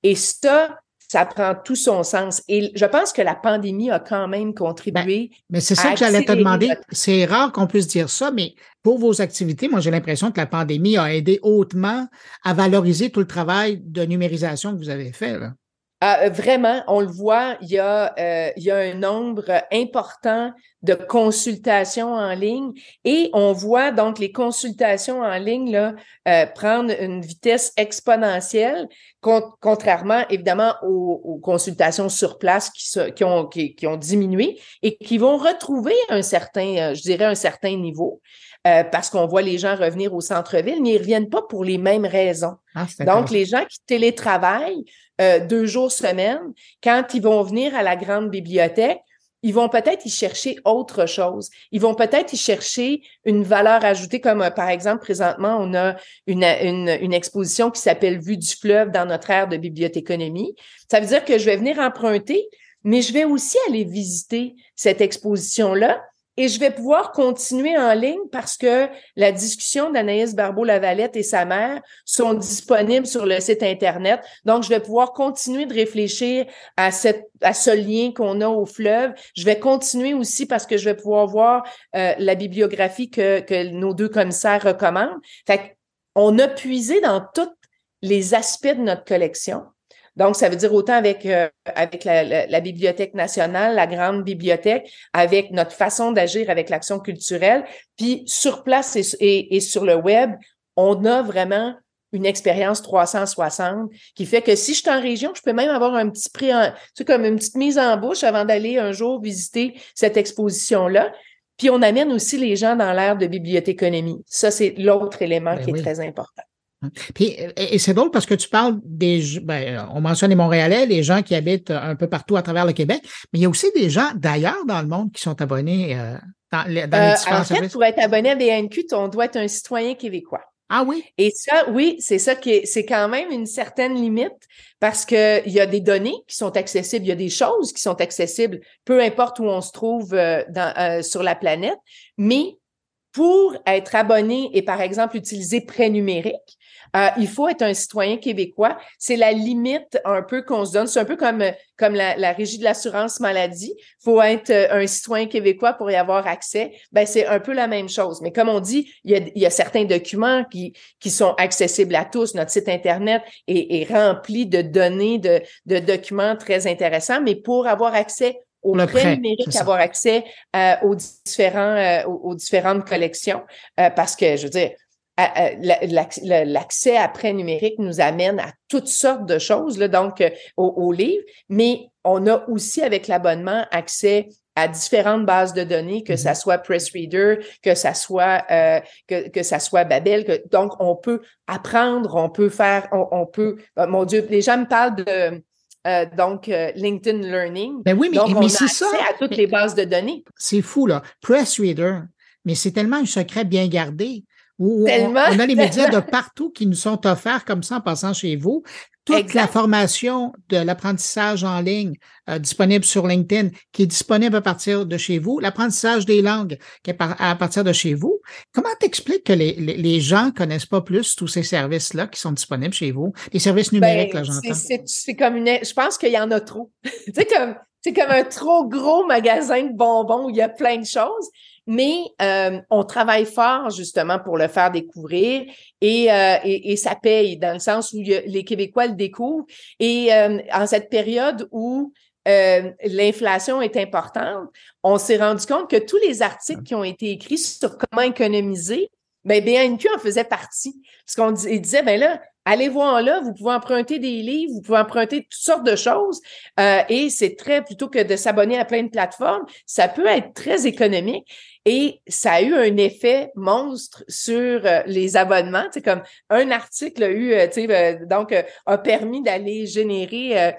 Speaker 7: Et ça, ça prend tout son sens. Et je pense que la pandémie a quand même contribué.
Speaker 1: Ben, mais c'est ça que j'allais te demander. C'est rare qu'on puisse dire ça, mais pour vos activités, moi, j'ai l'impression que la pandémie a aidé hautement à valoriser tout le travail de numérisation que vous avez fait. Là.
Speaker 7: Ah, euh, vraiment, on le voit, il y, a, euh, il y a un nombre important de consultations en ligne et on voit donc les consultations en ligne là, euh, prendre une vitesse exponentielle, contrairement évidemment aux, consultations sur place qui, qui, ont, qui, qui, ont diminué et qui vont retrouver un certain, je dirais, un certain niveau. parce qu'on voit les gens revenir au centre-ville, mais ils reviennent pas pour les mêmes raisons. Ah, donc, les gens qui télétravaillent euh, deux jours semaine, quand ils vont venir à la grande bibliothèque, ils vont peut-être y chercher autre chose. Ils vont peut-être y chercher une valeur ajoutée, comme euh, par exemple, présentement, on a une, une, exposition qui s'appelle Vue du fleuve dans notre ère de bibliothéconomie. Ça veut dire que je vais venir emprunter, mais je vais aussi aller visiter cette exposition-là et je vais pouvoir continuer en ligne parce que la discussion d'Anaïs Barbeau-Lavalette et sa mère sont disponibles sur le site Internet. Donc, je vais pouvoir continuer de réfléchir à, cette, à ce lien qu'on a au fleuve. Je vais continuer aussi parce que je vais pouvoir voir euh, la bibliographie que, que nos deux commissaires recommandent. Fait on a puisé dans tous les aspects de notre collection donc, ça veut dire autant avec, euh, avec la, Bibliothèque nationale, la grande bibliothèque, avec notre façon d'agir avec l'action culturelle, puis sur place et, et, sur le web, on a vraiment une expérience 360 qui fait que si je suis en région, je peux même avoir un petit prix, en, tu sais, comme une petite mise en bouche avant d'aller un jour visiter cette exposition-là. Puis on amène aussi les gens dans l'ère de bibliothéconomie. Ça, c'est l'autre élément ben qui est très important.
Speaker 1: Puis, et c'est drôle parce que tu parles des, ben, on mentionne les Montréalais, les gens qui habitent un peu partout à travers le Québec, mais il y a aussi des gens d'ailleurs dans le monde qui sont abonnés euh, dans, les, dans les
Speaker 7: différents euh, en fait, pour être abonné à BNQ, on doit être un citoyen québécois.
Speaker 1: Ah oui?
Speaker 7: Et ça, oui, c'est ça qui c'est quand même une certaine limite parce que il y a des données qui sont accessibles, il y a des choses qui sont accessibles, peu importe où on se trouve euh, dans, euh, sur la planète, mais pour être abonné et par exemple utiliser prêt numérique, Euh, il faut être un citoyen québécois. C'est la limite un peu qu'on se donne. C'est un peu comme, comme la, la régie de l'assurance maladie. Il faut être euh, un citoyen québécois pour y avoir accès. Ben, c'est un peu la même chose. Mais comme on dit, il y a, il y a certains documents qui, qui sont accessibles à tous. Notre site Internet est, est rempli de données, de, de documents très intéressants. Mais pour avoir accès au
Speaker 1: Le
Speaker 7: prêt
Speaker 1: prêt,
Speaker 7: numérique, avoir accès euh, aux différents euh, aux, aux différentes collections euh, parce que je veux dire l'accès prêt numérique nous amène à toutes sortes de choses là, donc euh, aux, aux livres mais on a aussi avec l'abonnement accès à différentes bases de données, que ça soit PressReader, que ça soit euh, que, que ça soit Babel, que, donc on peut apprendre, on peut faire, on, on peut, oh, mon Dieu, les gens me parlent de euh, donc euh, LinkedIn Learning.
Speaker 1: Ben oui, mais,
Speaker 7: donc on
Speaker 1: mais
Speaker 7: a
Speaker 1: c'est
Speaker 7: accès
Speaker 1: ça.
Speaker 7: à toutes les bases de données.
Speaker 1: C'est fou, là. Press Reader, mais c'est tellement un secret bien gardé. Où
Speaker 7: Tellement,
Speaker 1: on, a les médias de [LAUGHS] partout qui nous sont offerts comme ça en passant chez vous. Toute
Speaker 7: Exact.
Speaker 1: la formation de l'apprentissage en ligne euh, disponible sur LinkedIn, qui est disponible à partir de chez vous, l'apprentissage des langues qui est par- à partir de chez vous. Comment t'expliques que les, les, les gens connaissent pas plus tous ces services-là qui sont disponibles chez vous? Les services numériques,
Speaker 7: Ben,
Speaker 1: là, j'entends.
Speaker 7: c'est- comme une. Je pense qu'il y en a trop. [LAUGHS] c'est comme c'est comme un trop gros magasin de bonbons où il y a plein de choses. Mais euh, on travaille fort justement pour le faire découvrir et, euh, et, ça paye dans le sens où les Québécois le découvrent. Et euh, en cette période où l'inflation est importante, on s'est rendu compte que tous les articles qui ont été écrits sur comment économiser, ben BNQ en faisait partie. Parce qu'on disait, ben là, allez voir là, vous pouvez emprunter des livres, vous pouvez emprunter toutes sortes de choses. et c'est très, plutôt que de s'abonner à plein de plateformes, ça peut être très économique. Et ça a eu un effet monstre sur euh, les abonnements. C'est comme un article a eu, euh, tu sais, euh, donc, a permis d'aller générer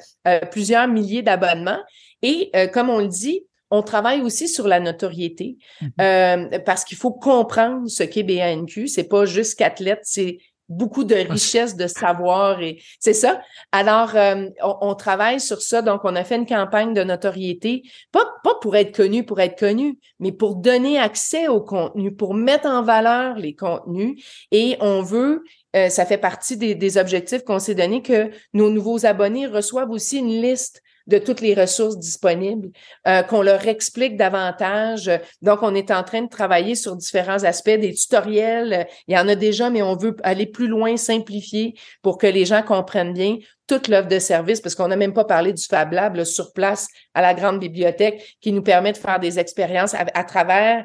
Speaker 7: plusieurs milliers d'abonnements. Et comme on le dit, on travaille aussi sur la notoriété euh, parce qu'il faut comprendre ce qu'est BANQ. C'est pas juste qu'athlète, c'est beaucoup de richesse de savoir et c'est ça. Alors, euh, on, on travaille sur ça. Donc, on a fait une campagne de notoriété, pas, pas pour être connu, pour être connu, mais pour donner accès au contenu, pour mettre en valeur les contenus. Et on veut, euh, ça fait partie des, des objectifs qu'on s'est donné, que nos nouveaux abonnés reçoivent aussi une liste de toutes les ressources disponibles, euh, qu'on leur explique davantage. Donc, on est en train de travailler sur différents aspects, des tutoriels. Il y en a déjà, mais on veut aller plus loin, simplifier pour que les gens comprennent bien toute l'offre de service, parce qu'on n'a même pas parlé du Fab Lab sur place à la grande bibliothèque qui nous permet de faire des expériences à, à travers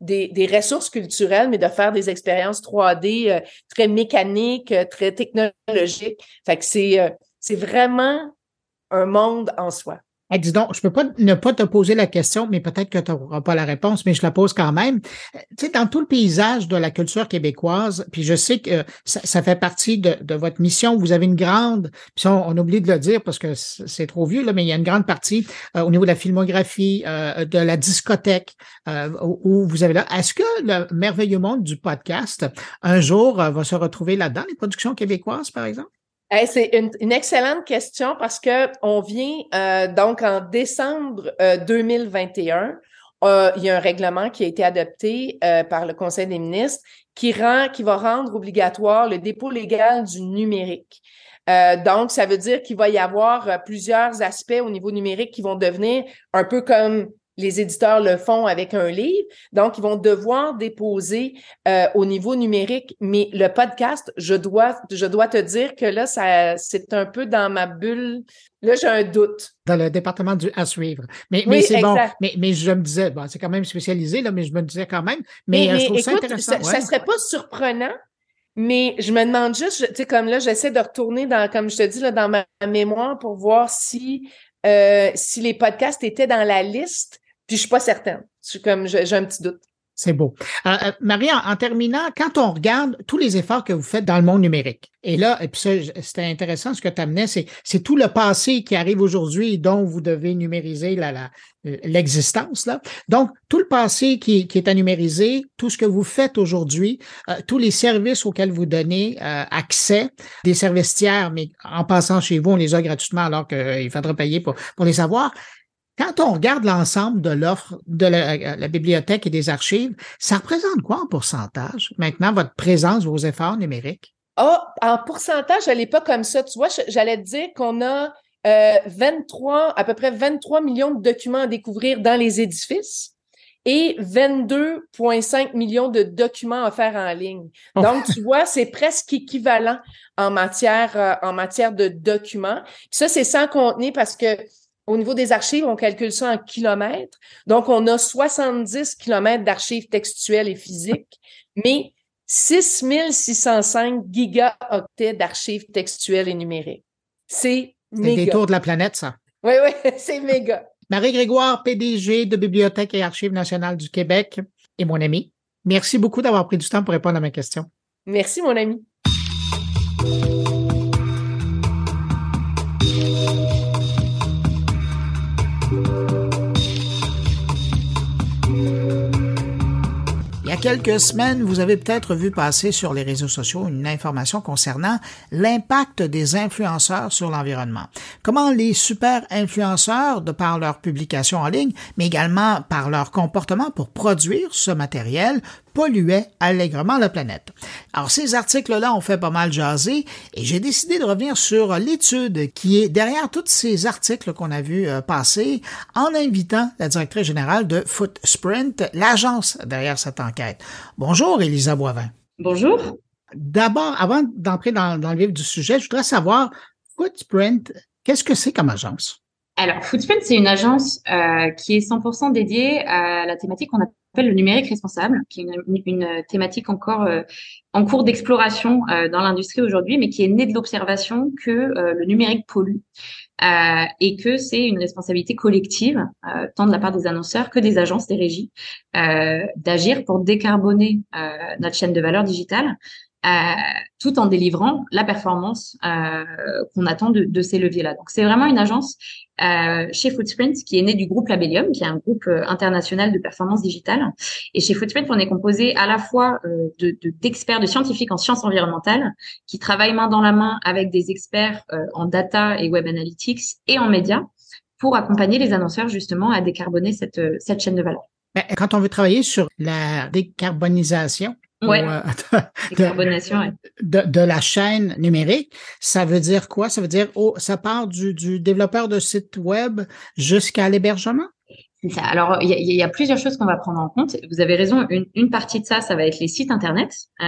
Speaker 7: des, des ressources culturelles, mais de faire des expériences 3D euh, très mécaniques, euh, très technologiques. Fait que c'est euh, c'est vraiment un monde en soi.
Speaker 1: Hey, dis donc, je peux pas ne pas te poser la question, mais peut-être que tu n'auras pas la réponse, mais je la pose quand même. Euh, Tu sais, dans tout le paysage de la culture québécoise, puis je sais que euh, ça, fait partie de, votre mission. Vous avez une grande, puis on, on oublie de le dire parce que c'est trop vieux, là, mais il y a une grande partie euh, au niveau de la filmographie, euh, de la discothèque, euh, où, où vous avez là. Est-ce que le merveilleux monde du podcast, un jour, euh, va se retrouver là-dedans, les productions québécoises, par exemple?
Speaker 7: C'est une, une excellente question parce que on vient euh, donc en décembre euh, 2021. euh, il y a un règlement qui a été adopté euh, par le Conseil des ministres qui rend, qui va rendre obligatoire le dépôt légal du numérique. Euh, donc, ça veut dire qu'il va y avoir euh, plusieurs aspects au niveau numérique qui vont devenir un peu comme les éditeurs le font avec un livre. Donc, ils vont devoir déposer euh, au niveau numérique. Mais le podcast, je dois, je dois te dire que là, ça, c'est un peu dans ma bulle. Là, j'ai un doute.
Speaker 1: dans le département du à suivre. Mais,
Speaker 7: Oui,
Speaker 1: mais c'est bon. Mais, mais je me disais, bon, c'est quand même spécialisé, là, mais je me disais quand même. Mais, euh, je trouve ça
Speaker 7: écoute,
Speaker 1: intéressant.
Speaker 7: ça,
Speaker 1: ouais.
Speaker 7: ça serait pas surprenant, mais je me demande juste, tu sais, comme là, j'essaie de retourner dans, comme je te dis, là, dans ma mémoire pour voir si, euh, si les podcasts étaient dans la liste, puis je suis pas certaine. Je suis comme, j'ai un petit doute.
Speaker 1: C'est beau. Euh, euh, Marie, en, terminant, quand on regarde tous les efforts que vous faites dans le monde numérique, et là, et puis c'était intéressant ce que tu amenais, c'est, tout le passé qui arrive aujourd'hui dont vous devez numériser la, la, l'existence. Là. Donc, tout le passé qui, qui est à numériser, tout ce que vous faites aujourd'hui, euh, tous les services auxquels vous donnez euh, accès, des services tiers, mais en passant chez vous, on les a gratuitement alors qu'il faudra payer pour, pour les avoir. Quand on regarde l'ensemble de l'offre de la, la bibliothèque et des archives, ça représente quoi en pourcentage maintenant, votre présence, vos efforts numériques?
Speaker 7: Ah, en pourcentage, elle n'est pas comme ça. Tu vois, j'allais te dire qu'on a euh, 23, à peu près 23 millions de documents à découvrir dans les édifices et 22,5 millions de documents à faire en ligne.
Speaker 1: Oh.
Speaker 7: Donc, tu vois, c'est presque équivalent en matière, euh, en matière de documents. Puis ça, c'est sans contenir parce que au niveau des archives, on calcule ça en kilomètres. Donc, on a 70 kilomètres d'archives textuelles et physiques, mais 6605 gigaoctets d'archives textuelles et numériques. C'est
Speaker 1: C'est des
Speaker 7: méga.
Speaker 1: tours de la planète, ça.
Speaker 7: Oui, oui, [LAUGHS] c'est méga.
Speaker 1: Marie-Grégoire, PDG de Bibliothèque et Archives nationales du Québec et mon ami. Merci beaucoup d'avoir pris du temps pour répondre à mes questions.
Speaker 7: Merci, mon ami.
Speaker 1: Quelques semaines, vous avez peut-être vu passer sur les réseaux sociaux une information concernant l'impact des influenceurs sur l'environnement. Comment les super influenceurs, de par leur publication en ligne, mais également par leur comportement pour produire ce matériel, polluaient allègrement la planète. Alors ces articles-là ont fait pas mal jaser et j'ai décidé de revenir sur l'étude qui est derrière tous ces articles qu'on a vus euh, passer en invitant la directrice générale de Footsprint, l'agence derrière cette enquête. Bonjour Elisa Boivin.
Speaker 8: Bonjour.
Speaker 1: D'abord, avant d'entrer dans, dans le vif du sujet, je voudrais savoir, Footprint, qu'est-ce que c'est comme agence?
Speaker 8: Alors, Footprint, c'est une agence euh, qui est 100% dédiée à la thématique qu'on appelle le numérique responsable, qui est une, thématique encore euh, en cours d'exploration euh, dans l'industrie aujourd'hui, mais qui est née de l'observation que euh, le numérique pollue et que c'est une responsabilité collective, tant de la part des annonceurs que des agences, des régies, d'agir pour décarboner notre chaîne de valeur digitale. Euh, tout en délivrant la performance euh, qu'on attend de, de ces leviers-là. Donc, c'est vraiment une agence euh, chez Footsprint qui est née du groupe Labellium, qui est un groupe euh, international de performance digitale. Et chez Footsprint, on est composé à la fois euh, de de- d'experts, de, scientifiques en sciences environnementales qui travaillent main dans la main avec des experts en data et web analytics et en médias pour accompagner les annonceurs justement à décarboner cette, cette chaîne de valeur.
Speaker 1: Ben, Quand on veut travailler sur la décarbonisation
Speaker 8: Ouais.
Speaker 1: ou, euh, [LAUGHS]
Speaker 8: ouais.
Speaker 1: de, de la chaîne numérique, ça veut dire quoi? Ça veut dire, oh, ça part du, du développeur de site web jusqu'à l'hébergement?
Speaker 8: C'est ça. Alors, il y a, il y a plusieurs choses qu'on va prendre en compte. Vous avez raison. Une, une partie de ça, ça va être les sites internet euh,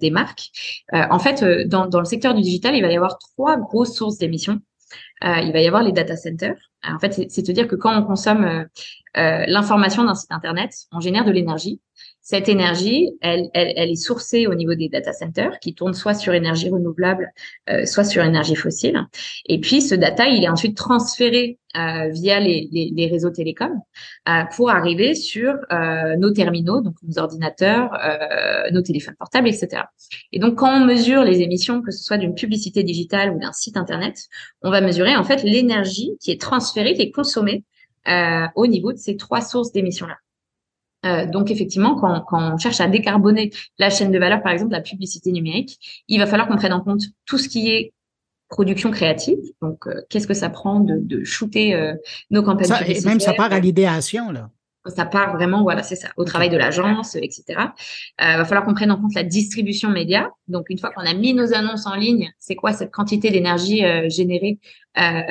Speaker 8: des marques. Euh, en fait, dans, dans le secteur du digital, il va y avoir trois grosses sources d'émissions. Euh, il va y avoir les data centers. Alors, en fait, c'est de dire que quand on consomme euh, euh, l'information d'un site internet, on génère de l'énergie. Cette énergie, elle, est sourcée au niveau des data centers qui tournent soit sur énergie renouvelable, euh, soit sur énergie fossile. Et puis, ce data, il est ensuite transféré euh, via les, réseaux télécoms euh, pour arriver sur nos terminaux, donc nos ordinateurs, nos téléphones portables, etc. Et donc, quand on mesure les émissions, que ce soit d'une publicité digitale ou d'un site internet, on va mesurer en fait l'énergie qui est transférée, qui est consommée au niveau de ces trois sources d'émissions-là. Euh, donc effectivement, quand, quand on cherche à décarboner la chaîne de valeur, par exemple la publicité numérique, il va falloir qu'on prenne en compte tout ce qui est production créative. Donc, euh, qu'est-ce que ça prend de, de shooter euh, nos campagnes
Speaker 1: Ça, et même ça part à l'idéation, là.
Speaker 8: Ça part vraiment, voilà, c'est ça, au travail de l'agence, etc. Euh, va falloir qu'on prenne en compte la distribution média. Donc, une fois qu'on a mis nos annonces en ligne, c'est quoi cette quantité d'énergie euh, générée euh,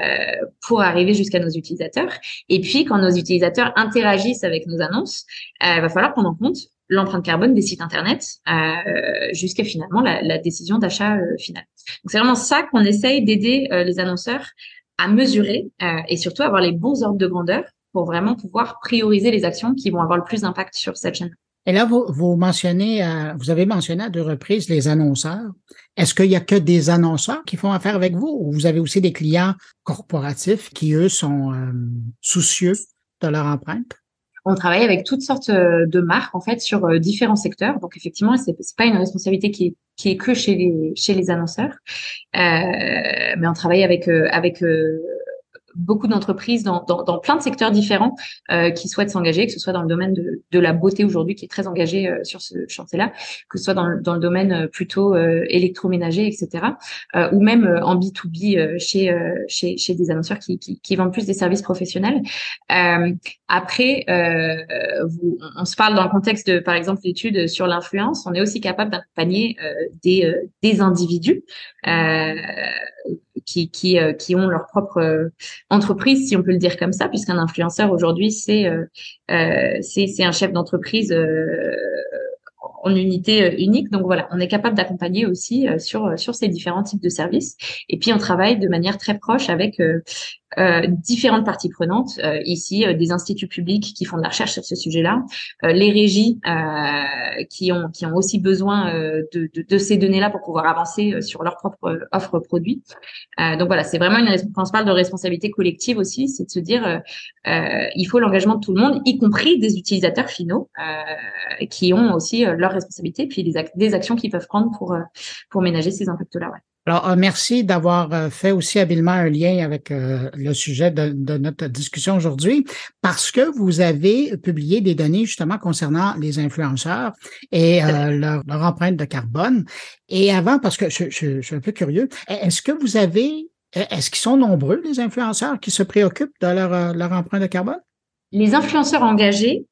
Speaker 8: pour arriver jusqu'à nos utilisateurs? Et puis, quand nos utilisateurs interagissent avec nos annonces, euh, va falloir prendre en compte l'empreinte carbone des sites internet euh, jusqu'à finalement la, la décision d'achat euh, finale. Donc, c'est vraiment ça qu'on essaye d'aider euh, les annonceurs à mesurer euh, et surtout avoir les bons ordres de grandeur pour vraiment pouvoir prioriser les actions qui vont avoir le plus d'impact sur cette chaîne.
Speaker 1: Et là, vous, vous mentionnez, euh, vous avez mentionné à deux reprises les annonceurs. Est-ce qu'il y a que des annonceurs qui font affaire avec vous ou vous avez aussi des clients corporatifs qui, eux, sont euh, soucieux de leur empreinte?
Speaker 8: On travaille avec toutes sortes euh, de marques en fait sur différents secteurs. Donc effectivement, c'est pas une responsabilité qui est qui est que chez les chez les annonceurs, Euh, mais on travaille avec avec euh, beaucoup d'entreprises dans, dans, dans, plein de secteurs différents euh, qui souhaitent s'engager, que ce soit dans le domaine de, de la beauté aujourd'hui, qui est très engagé euh, sur ce chantier-là, que ce soit dans, dans le domaine euh, plutôt euh, électroménager, etc., ou même en B2B chez, chez, chez des annonceurs qui, qui, qui, vendent plus des services professionnels. après, vous, on se parle dans le contexte de, par exemple, l'étude sur l'influence, on est aussi capable d'accompagner des, des individus qui, qui, euh, qui ont leur propre euh, entreprise, si on peut le dire comme ça, puisqu'un influenceur aujourd'hui, c'est euh, c'est un chef d'entreprise en unité unique. Donc voilà, on est capable d'accompagner aussi sur sur ces différents types de services. Et puis on travaille de manière très proche avec euh, différentes parties prenantes, euh, ici euh, des instituts publics qui font de la recherche sur ce sujet-là, les régies qui ont qui ont aussi besoin de, de, ces données-là pour pouvoir avancer sur leur propre offre produit. donc voilà, c'est vraiment une quand de responsabilité collective aussi, c'est de se dire il faut l'engagement de tout le monde, y compris des utilisateurs finaux qui ont aussi leur responsabilité, puis des, des actions qu'ils peuvent prendre pour pour ménager ces impacts-là. Ouais.
Speaker 1: Alors, euh, merci d'avoir euh, fait aussi habilement un lien avec euh, le sujet de, notre discussion aujourd'hui, parce que vous avez publié des données justement concernant les influenceurs et leur, empreinte de carbone. Et avant, parce que je, suis un peu curieux, est-ce que vous avez, est-ce qu'ils sont nombreux, les influenceurs qui se préoccupent de leur, leur empreinte de carbone?
Speaker 8: Les influenceurs engagés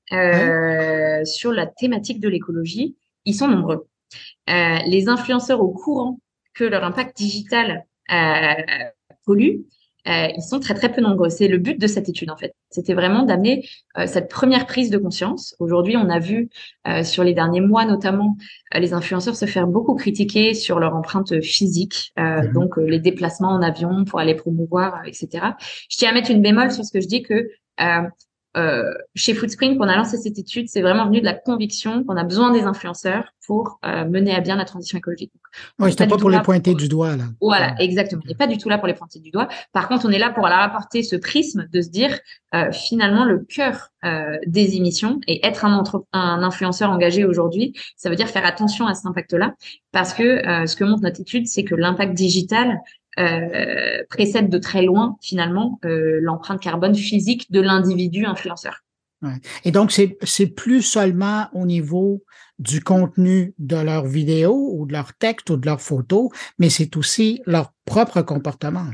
Speaker 8: sur la thématique de l'écologie, ils sont nombreux. les influenceurs au courant que leur impact digital euh, pollue, euh, ils sont très très peu nombreux. C'est le but de cette étude en fait. C'était vraiment d'amener euh, cette première prise de conscience. Aujourd'hui, on a vu euh, sur les derniers mois notamment euh, les influenceurs se faire beaucoup critiquer sur leur empreinte physique, mhm. donc les déplacements en avion pour aller promouvoir, etc. Je tiens à mettre une bémol sur ce que je dis que euh, chez Foodscreen, qu'on a lancé cette étude, c'est vraiment venu de la conviction qu'on a besoin des influenceurs pour euh, mener à bien la transition écologique.
Speaker 1: oui, c'était pas, pour les pointer du doigt, là.
Speaker 8: Voilà, exactement. On n'est pas du tout là pour les pointer du doigt. Par contre, on est là pour leur apporter ce prisme de se dire, euh, finalement, le cœur euh, des émissions et être un, un influenceur engagé aujourd'hui, ça veut dire faire attention à cet impact-là, parce que euh, ce que montre notre étude, c'est que l'impact digital euh, précède de très loin finalement euh, l'empreinte carbone physique de l'individu influenceur.
Speaker 1: Ouais. Et donc c'est c'est plus seulement au niveau du contenu de leurs vidéos ou de leurs textes ou de leurs photos, mais c'est aussi leur propre comportement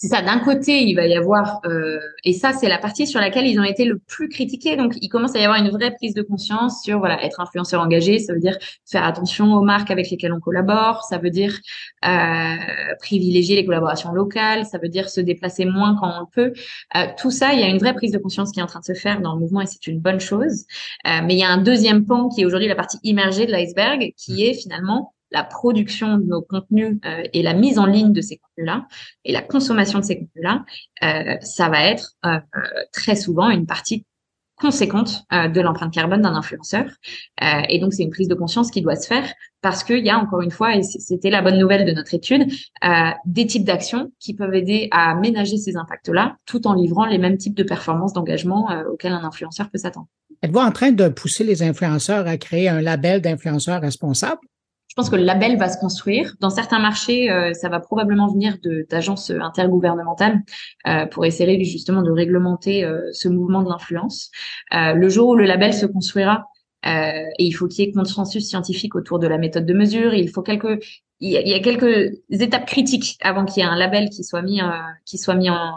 Speaker 8: c'est ça. D'un côté, il va y avoir, euh, et ça, c'est la partie sur laquelle ils ont été le plus critiqués. Donc, il commence à y avoir une vraie prise de conscience sur, voilà, être influenceur engagé. Ça veut dire faire attention aux marques avec lesquelles on collabore. Ça veut dire euh, privilégier les collaborations locales. Ça veut dire se déplacer moins quand on le peut. Euh, tout ça, il y a une vraie prise de conscience qui est en train de se faire dans le mouvement et c'est une bonne chose. Euh, mais il y a un deuxième pan qui est aujourd'hui la partie immergée de l'iceberg, qui mmh. est finalement la production de nos contenus euh, et la mise en ligne de ces contenus-là et la consommation de ces contenus-là, euh, ça va être euh, très souvent une partie conséquente de l'empreinte carbone d'un influenceur. et donc, c'est une prise de conscience qui doit se faire parce qu'il y a, encore une fois, et c'était la bonne nouvelle de notre étude, des types d'actions qui peuvent aider à ménager ces impacts-là tout en livrant les mêmes types de performances d'engagement auxquels un influenceur peut s'attendre.
Speaker 1: Êtes-vous en train de pousser les influenceurs à créer un label d'influenceurs responsables?
Speaker 8: Je pense que le label va se construire. Dans certains marchés, euh, ça va probablement venir d'agences intergouvernementales euh, pour essayer justement de réglementer euh, ce mouvement de l'influence. le jour où le label se construira, et il faut qu'il y ait consensus scientifique autour de la méthode de mesure, il faut quelques il y a, quelques étapes critiques avant qu'il y ait un label qui soit mis qui soit mis en,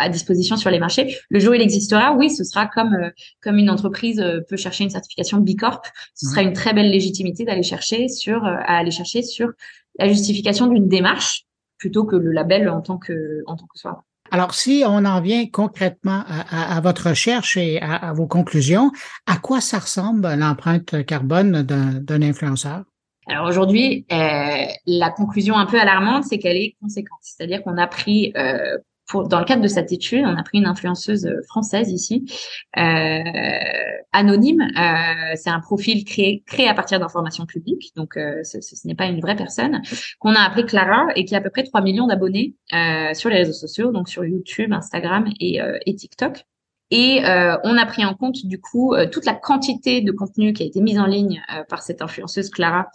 Speaker 8: à disposition sur les marchés. Le jour où il existera, oui, ce sera comme euh, comme une entreprise euh, peut chercher une certification B Corp. Ce sera une très belle légitimité d'aller chercher sur euh, à aller chercher sur la justification d'une démarche plutôt que le label en tant que en tant que soi.
Speaker 1: Alors, si on en vient concrètement à, à, votre recherche et à, à, vos conclusions, à quoi ça ressemble l'empreinte carbone d'un influenceur?
Speaker 8: Alors aujourd'hui, euh, la conclusion un peu alarmante, c'est qu'elle est conséquente. C'est-à-dire qu'on a pris euh, dans le cadre de cette étude, on a pris une influenceuse euh, française ici, euh, anonyme. Euh, c'est un profil créé, créé à partir d'informations publiques, donc euh, ce, ce, n'est pas une vraie personne, qu'on a appelé Clara et qui a à peu près 3 millions d'abonnés euh, sur les réseaux sociaux, donc sur YouTube, Instagram et, et TikTok. Et euh, on a pris en compte du coup euh, toute la quantité de contenu qui a été mise en ligne euh, par cette influenceuse Clara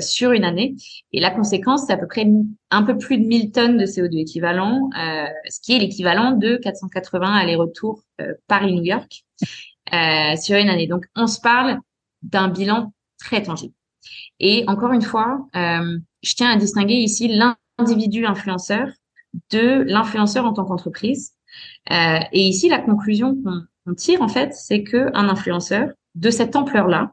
Speaker 8: sur une année. Et la conséquence, c'est à peu près un peu plus de 1000 tonnes de CO2 équivalent, ce qui est l'équivalent de 480 allers-retours Paris-New York sur une année. Donc on se parle d'un bilan très tangible. Et encore une fois, je tiens à distinguer ici l'individu influenceur de l'influenceur en tant qu'entreprise. Euh, et ici, la conclusion qu'on tire, en fait, c'est qu'un influenceur de cette ampleur-là,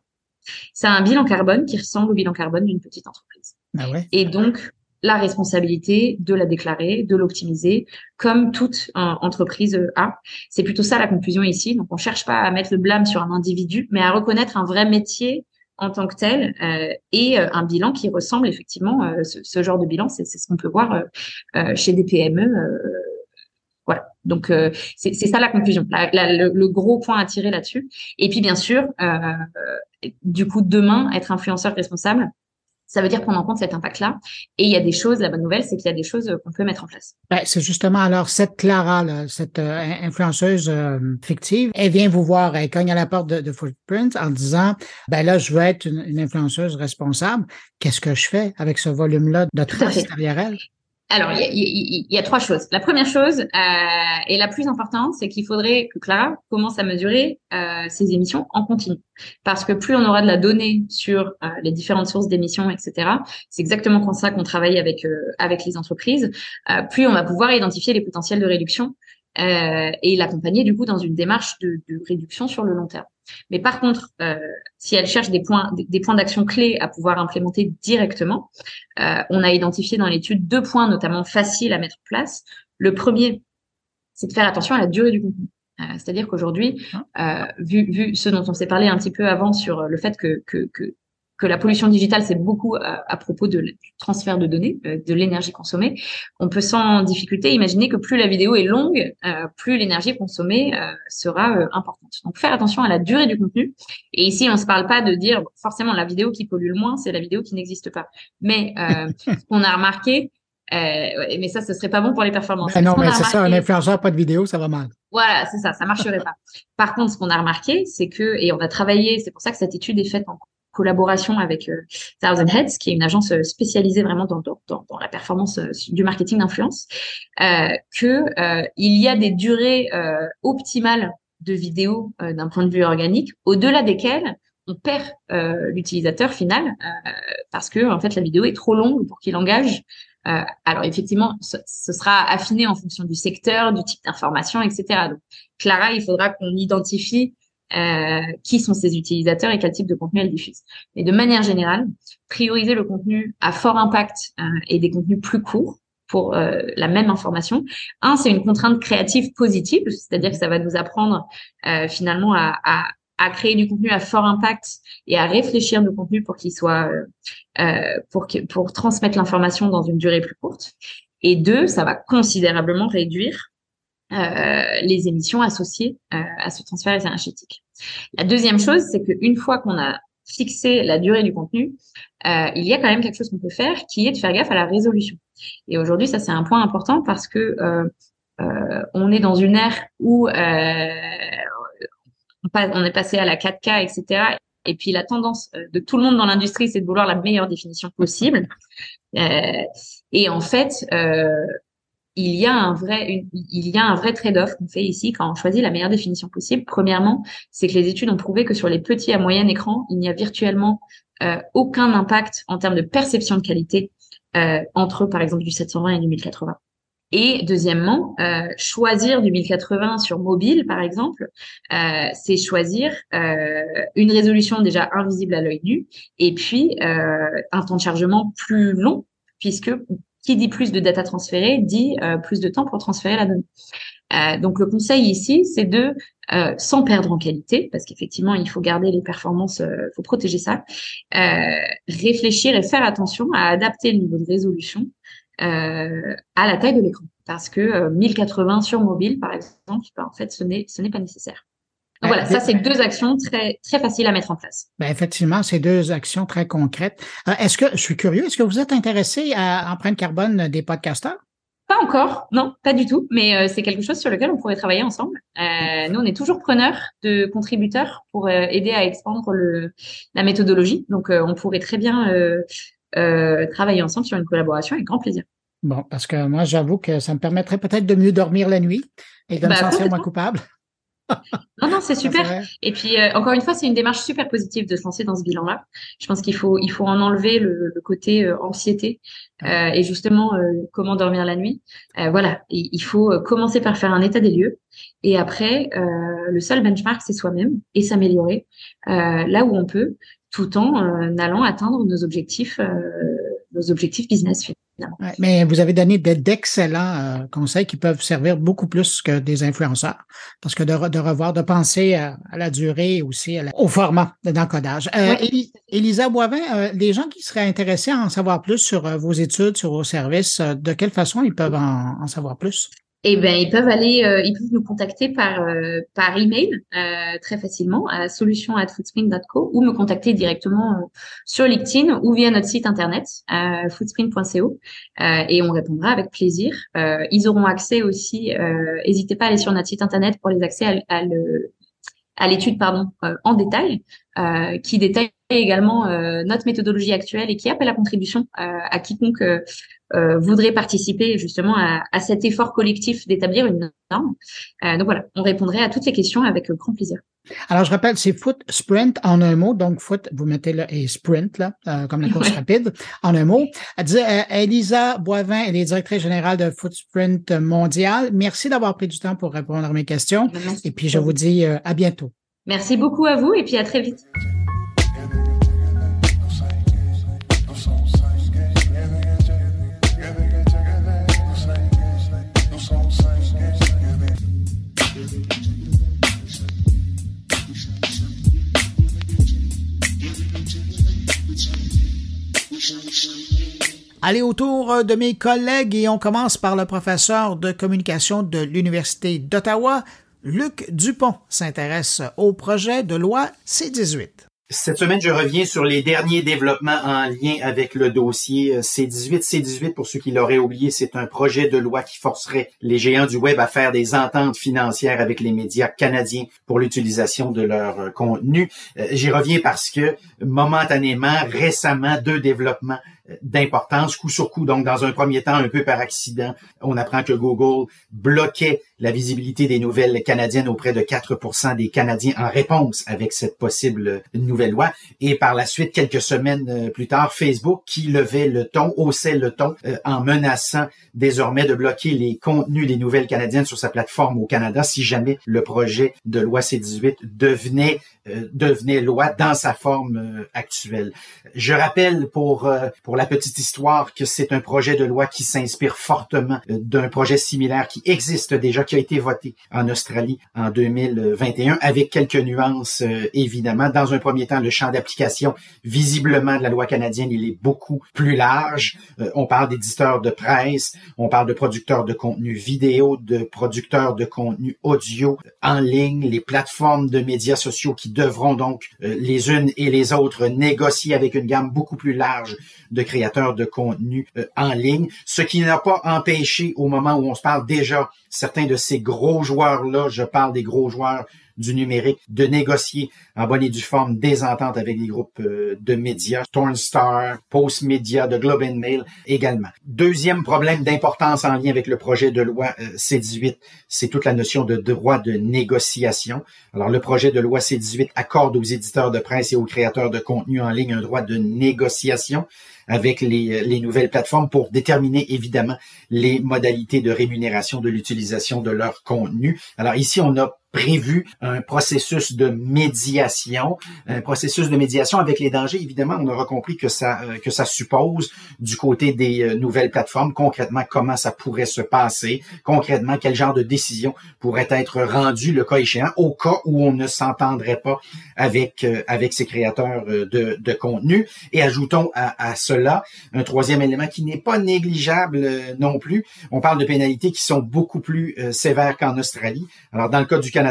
Speaker 8: ça a un bilan carbone qui ressemble au bilan carbone d'une petite entreprise.
Speaker 1: Ah ouais.
Speaker 8: Et donc, la responsabilité de la déclarer, de l'optimiser, comme toute entreprise a. C'est plutôt ça la conclusion ici. Donc, on cherche pas à mettre le blâme sur un individu, mais à reconnaître un vrai métier en tant que tel euh, et euh, un bilan qui ressemble effectivement euh, ce, ce, genre de bilan c'est ce qu'on peut voir chez des PME donc c'est ça la conclusion le, le, gros point à tirer là-dessus et puis bien sûr du coup demain être influenceur responsable ça veut dire prendre en compte cet impact-là. Et il y a des choses, la bonne nouvelle, c'est qu'il y a des choses qu'on peut mettre en place.
Speaker 1: Ben, c'est justement alors cette Clara, là, cette euh, influenceuse euh, fictive, elle vient vous voir, elle cogne à la porte de, de Footprint en disant, ben là, je veux être une, une influenceuse responsable. Qu'est-ce que je fais avec ce volume-là de traces derrière elle?
Speaker 8: Alors, il y, a, trois choses. La première chose, euh, et la plus importante, c'est qu'il faudrait que Clara commence à mesurer euh, ses émissions en continu. Parce que plus on aura de la donnée sur euh, les différentes sources d'émissions, etc., c'est exactement comme ça qu'on travaille avec, euh, avec les entreprises, plus on va pouvoir identifier les potentiels de réduction et l'accompagner du coup dans une démarche de, réduction sur le long terme. Mais par contre, euh, si elle cherche des points, des, points d'action clés à pouvoir implémenter directement, euh, on a identifié dans l'étude deux points notamment faciles à mettre en place. Le premier, c'est de faire attention à la durée du contenu. Euh, c'est-à-dire qu'aujourd'hui, euh, vu, vu ce dont on s'est parlé un petit peu avant sur le fait que, que, que que la pollution digitale, c'est beaucoup à, propos de, du transfert de données, euh, de l'énergie consommée. On peut sans difficulté imaginer que plus la vidéo est longue, euh, plus l'énergie consommée euh, sera importante. Donc faire attention à la durée du contenu. Et ici, on ne se parle pas de dire forcément la vidéo qui pollue le moins, c'est la vidéo qui n'existe pas. Mais [LAUGHS] ce qu'on a remarqué, mais ça, ce serait pas bon pour les performances.
Speaker 1: Ben non, mais c'est ça, un influenceur, pas de vidéo, ça va mal.
Speaker 8: Voilà, c'est ça, ça marcherait pas. Par contre, ce qu'on a remarqué, c'est que, et on a travaillé, c'est pour ça que cette étude est faite en collaboration avec euh, Thousand Heads, qui est une agence euh, spécialisée vraiment dans, la performance euh, du marketing d'influence, euh, que il y a des durées optimales de vidéos d'un point de vue organique, au-delà desquelles on perd l'utilisateur final parce que en fait la vidéo est trop longue pour qu'il engage. alors effectivement, ce, ce, sera affiné en fonction du secteur, du type d'information, etc. Donc Clara, il faudra qu'on identifie euh, qui sont ces utilisateurs et quel type de contenu elles diffusent. Mais de manière générale, prioriser le contenu à fort impact euh, et des contenus plus courts pour euh, la même information. Un, c'est une contrainte créative positive, c'est-à-dire que ça va nous apprendre euh, finalement à, à, à, créer du contenu à fort impact et à réfléchir nos contenus pour qu'il soit euh, pour que, pour transmettre l'information dans une durée plus courte. Et deux, ça va considérablement réduire les émissions associées euh, à ce transfert énergétique. La deuxième chose, c'est qu'une fois qu'on a fixé la durée du contenu, euh, il y a quand même quelque chose qu'on peut faire qui est de faire gaffe à la résolution. Et aujourd'hui, ça c'est un point important parce que on est dans une ère où on, on est passé à la 4K, etc. Et puis la tendance de tout le monde dans l'industrie, c'est de vouloir la meilleure définition possible. Euh, et en fait, euh, il y a un vrai, il y a un vrai trade-off qu'on fait ici quand on choisit la meilleure définition possible. Premièrement, c'est que les études ont prouvé que sur les petits à moyen écran, il n'y a virtuellement euh, aucun impact en termes de perception de qualité euh, entre, par exemple, du 720 et du 1080. Et deuxièmement, euh, choisir du 1080 sur mobile, par exemple, euh, c'est choisir euh, une résolution déjà invisible à l'œil nu et puis euh, un temps de chargement plus long, puisque qui dit plus de data transférée dit euh, plus de temps pour transférer la donnée. Euh, donc le conseil ici, c'est de, euh, sans perdre en qualité, parce qu'effectivement il faut garder les performances, il faut protéger ça, réfléchir et faire attention à adapter le niveau de résolution à la taille de l'écran, parce que 1080 sur mobile, par exemple, ben, en fait, ce n'est ce n'est pas nécessaire voilà, ça c'est deux actions très très faciles à mettre en place.
Speaker 1: Ben effectivement, c'est deux actions très concrètes. Euh, est-ce que je suis curieux, est-ce que vous êtes intéressé à empreinte carbone des podcasteurs?
Speaker 8: Pas encore, non, pas du tout, mais euh, c'est quelque chose sur lequel on pourrait travailler ensemble. Euh, nous, on est toujours preneurs de contributeurs pour euh, aider à expandre le, la méthodologie, donc on pourrait très bien travailler ensemble sur une collaboration avec grand plaisir.
Speaker 1: Bon, parce que moi, j'avoue que ça me permettrait peut-être de mieux dormir la nuit et de me bah, sentir moins coupable.
Speaker 8: Non, non, c'est super. Et puis, euh, encore une fois, c'est une démarche super positive de se lancer dans ce bilan-là. Je pense qu'il faut, il faut en enlever le, côté euh, anxiété euh, et justement comment dormir la nuit. voilà, il faut commencer par faire un état des lieux et après, le seul benchmark, c'est soi-même et s'améliorer là où on peut, tout en allant atteindre nos objectifs, nos objectifs business
Speaker 1: mais vous avez donné d'excellents euh, conseils qui peuvent servir beaucoup plus que des influenceurs. Parce que de, de revoir, de penser à, la durée aussi au format d'encodage. Euh, Elisa Boivin, euh, les gens qui seraient intéressés à en savoir plus sur vos études, sur vos services, de quelle façon ils peuvent en savoir plus?
Speaker 8: Eh ben ils peuvent aller, euh, ils peuvent nous contacter par euh, par email euh, très facilement à solution@footspring.co ou me contacter directement euh, sur LinkedIn ou via notre site internet footspring.co et on répondra avec plaisir. ils auront accès aussi, n'hésitez pas à aller sur notre site internet pour les accès à, à le à l'étude pardon en détail qui détaille également notre méthodologie actuelle et qui appelle à contribution à quiconque euh, voudrait participer justement à, à cet effort collectif d'établir une norme. Euh, donc voilà, on répondrait à toutes les questions avec grand plaisir.
Speaker 1: Alors, je rappelle, c'est foot sprint en un mot. Donc, foot, vous mettez le et sprint, là, euh, comme la course rapide, en un mot. Elle euh, Elisa Boivin, elle est directrice générale de Foot Sprint Mondial. Merci d'avoir pris du temps pour répondre à mes questions. Et puis, je vous dis à bientôt.
Speaker 8: Merci beaucoup à vous et puis à très vite.
Speaker 1: Allez autour de mes collègues et on commence par le professeur de communication de l'Université d'Ottawa. Luc Dupont s'intéresse au projet de loi C-18.
Speaker 9: Cette semaine, je reviens sur les derniers développements en lien avec le dossier C18. C18, pour ceux qui l'auraient oublié, c'est un projet de loi qui forcerait les géants du web à faire des ententes financières avec les médias canadiens pour l'utilisation de leur contenu. Euh, j'y reviens parce que momentanément, récemment, deux développements d'importance, coup sur coup. Donc, dans un premier temps, un peu par accident, on apprend que Google bloquait la visibilité des nouvelles canadiennes auprès de 4% des Canadiens en réponse avec cette possible nouvelle loi. Et par la suite, quelques semaines euh, plus tard, Facebook qui levait le ton, haussait le ton euh, en menaçant désormais de bloquer les contenus des nouvelles canadiennes sur sa plateforme au Canada si jamais le projet de loi C-18 devenait euh, devenait loi dans sa forme actuelle. Je rappelle pour pour la petite histoire que c'est un projet de loi qui s'inspire fortement euh, d'un projet similaire qui existe déjà, qui a été voté en Australie en 2021, avec quelques nuances euh, évidemment. Dans un premier temps, le champ d'application visiblement de la loi canadienne, il est beaucoup plus large. Euh, on parle d'éditeurs de presse, on parle de producteurs de contenu vidéo, de producteurs de contenu audio en ligne, les plateformes de médias sociaux qui devront donc les unes et les autres négocier avec une gamme beaucoup plus large de créateurs de contenu euh, en ligne, ce qui n'a pas empêché au moment où on se parle déjà certains de ces gros joueurs-là, je parle des gros joueurs du numérique, de négocier en bonne et due forme des ententes avec les groupes euh, de médias, Tornstar, Post Media, de Globe and Mail également. Deuxième problème d'importance en lien avec le projet de loi euh, C-18, c'est toute la notion de droit de négociation. Alors le projet de loi C-18 accorde aux éditeurs de presse et aux créateurs de contenu en ligne un droit de négociation avec les, les nouvelles plateformes pour déterminer évidemment les modalités de rémunération de l'utilisation de leur contenu. Alors ici, on a prévu un processus de médiation, un processus de médiation avec les dangers. Évidemment, on aura compris que ça euh, que ça suppose du côté des euh, nouvelles plateformes concrètement comment ça pourrait se passer, concrètement quel genre de décision pourrait être rendue le cas échéant au cas où on ne s'entendrait pas avec euh, avec ces créateurs de, de contenu. Et ajoutons à, à, ce cela. Un troisième élément qui n'est pas négligeable non plus. On parle de pénalités qui sont beaucoup plus sévères qu'en Australie. Alors, dans le cas du Canada,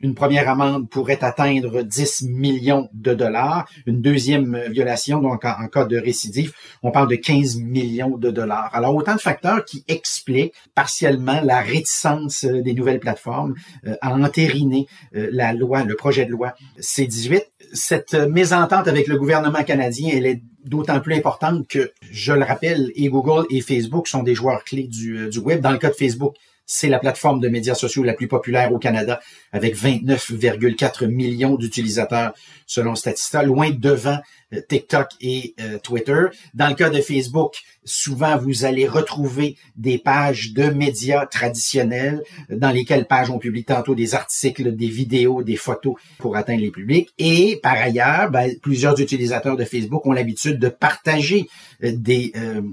Speaker 9: une première amende pourrait atteindre 10 millions de dollars. Une deuxième euh, violation, donc en, cas de récidive, on parle de 15 millions de dollars. Alors, autant de facteurs qui expliquent partiellement la réticence des nouvelles plateformes à entériner la loi, le projet de loi C-18. Cette mésentente avec le gouvernement canadien, elle est d'autant plus importante que, je le rappelle, et Google et Facebook sont des joueurs clés du, du web. Dans le cas de Facebook, c'est la plateforme de médias sociaux la plus populaire au Canada, avec 29,4 millions d'utilisateurs selon Statista, loin devant TikTok et euh, Twitter. Dans le cas de Facebook, souvent vous allez retrouver des pages de médias traditionnels dans lesquelles pages on publie tantôt des articles, des vidéos, des photos pour atteindre les publics. Et par ailleurs, ben, plusieurs utilisateurs de Facebook ont l'habitude de partager euh, des,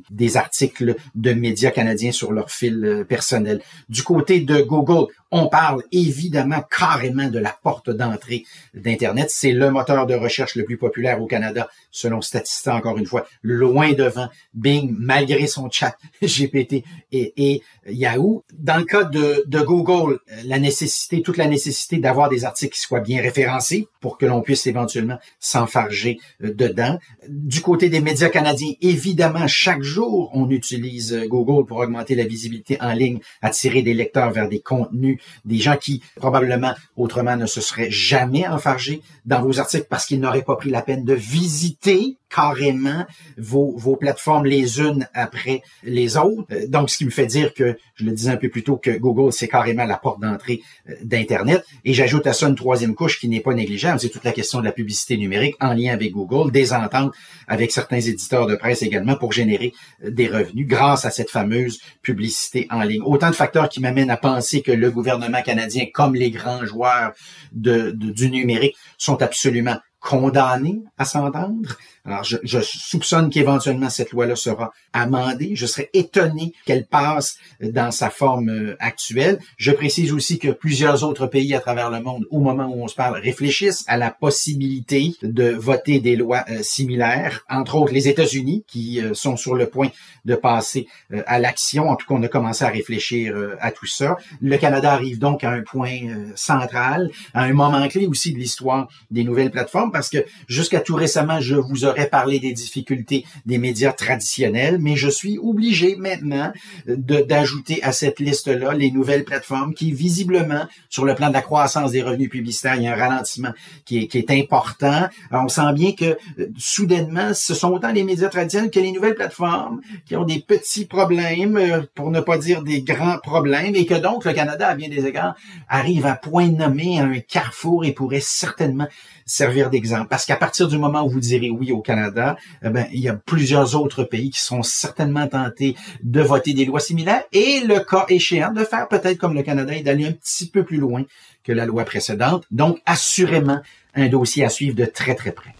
Speaker 9: des articles de médias canadiens sur leur fil personnel. Du côté de Google, on parle évidemment carrément de la porte d'entrée d'Internet. C'est le moteur de recherche le plus populaire au Canada, selon Statista, encore une fois, loin devant Bing, malgré son chat [LAUGHS] GPT et, Yahoo. Dans le cas de, Google, la nécessité, toute la nécessité d'avoir des articles qui soient bien référencés pour que l'on puisse éventuellement s'enfarger euh, dedans. Du côté des médias canadiens, évidemment, chaque jour, on utilise euh, Google pour augmenter la visibilité en ligne, attirer des lecteurs vers des contenus des gens qui probablement autrement ne se seraient jamais enfargés dans vos articles parce qu'ils n'auraient pas pris la peine de visiter carrément vos, vos plateformes les unes après les autres. Euh, donc, ce qui me fait dire que, je le disais un peu plus tôt, que Google, c'est carrément la porte d'entrée euh, d'Internet. Et j'ajoute à ça une troisième couche qui n'est pas négligeable, c'est toute la question de la publicité numérique en lien avec Google, des ententes avec certains éditeurs de presse également pour générer euh, des revenus grâce à cette fameuse publicité en ligne. Autant de facteurs qui m'amènent à penser que le gouvernement canadien, comme les grands joueurs de, du numérique, sont absolument condamnés à s'entendre. Alors, je, je soupçonne qu'éventuellement cette loi-là sera amendée. Je serais étonné qu'elle passe dans sa forme euh, actuelle. Je précise aussi que plusieurs autres pays à travers le monde, au moment où on se parle, réfléchissent à la possibilité de voter des lois euh, similaires, entre autres les États-Unis, qui euh, sont sur le point de passer à l'action. En tout cas, on a commencé à réfléchir à tout ça. Le Canada arrive donc à un point central, à un moment clé aussi de l'histoire des nouvelles plateformes, parce que jusqu'à tout récemment, je vous aurais parler des difficultés des médias traditionnels, mais je suis obligé maintenant d'ajouter à cette liste-là les nouvelles plateformes qui, visiblement, sur le plan de la croissance des revenus publicitaires, il y a un ralentissement qui est, qui est important. on sent bien que, soudainement, ce sont autant les médias traditionnels que les nouvelles plateformes qui ont des petits problèmes, euh, pour ne pas dire des grands problèmes, et que donc le Canada, à bien des égards, arrive à point nommé à un carrefour et pourrait certainement servir d'exemple. Parce qu'à partir du moment où vous direz oui au Canada, eh ben, il y a plusieurs autres pays qui seront certainement tentés de voter des lois similaires et le cas échéant de faire peut-être comme le Canada et d'aller un petit peu plus loin que la loi précédente. Donc, assurément, un dossier à suivre de très, très près.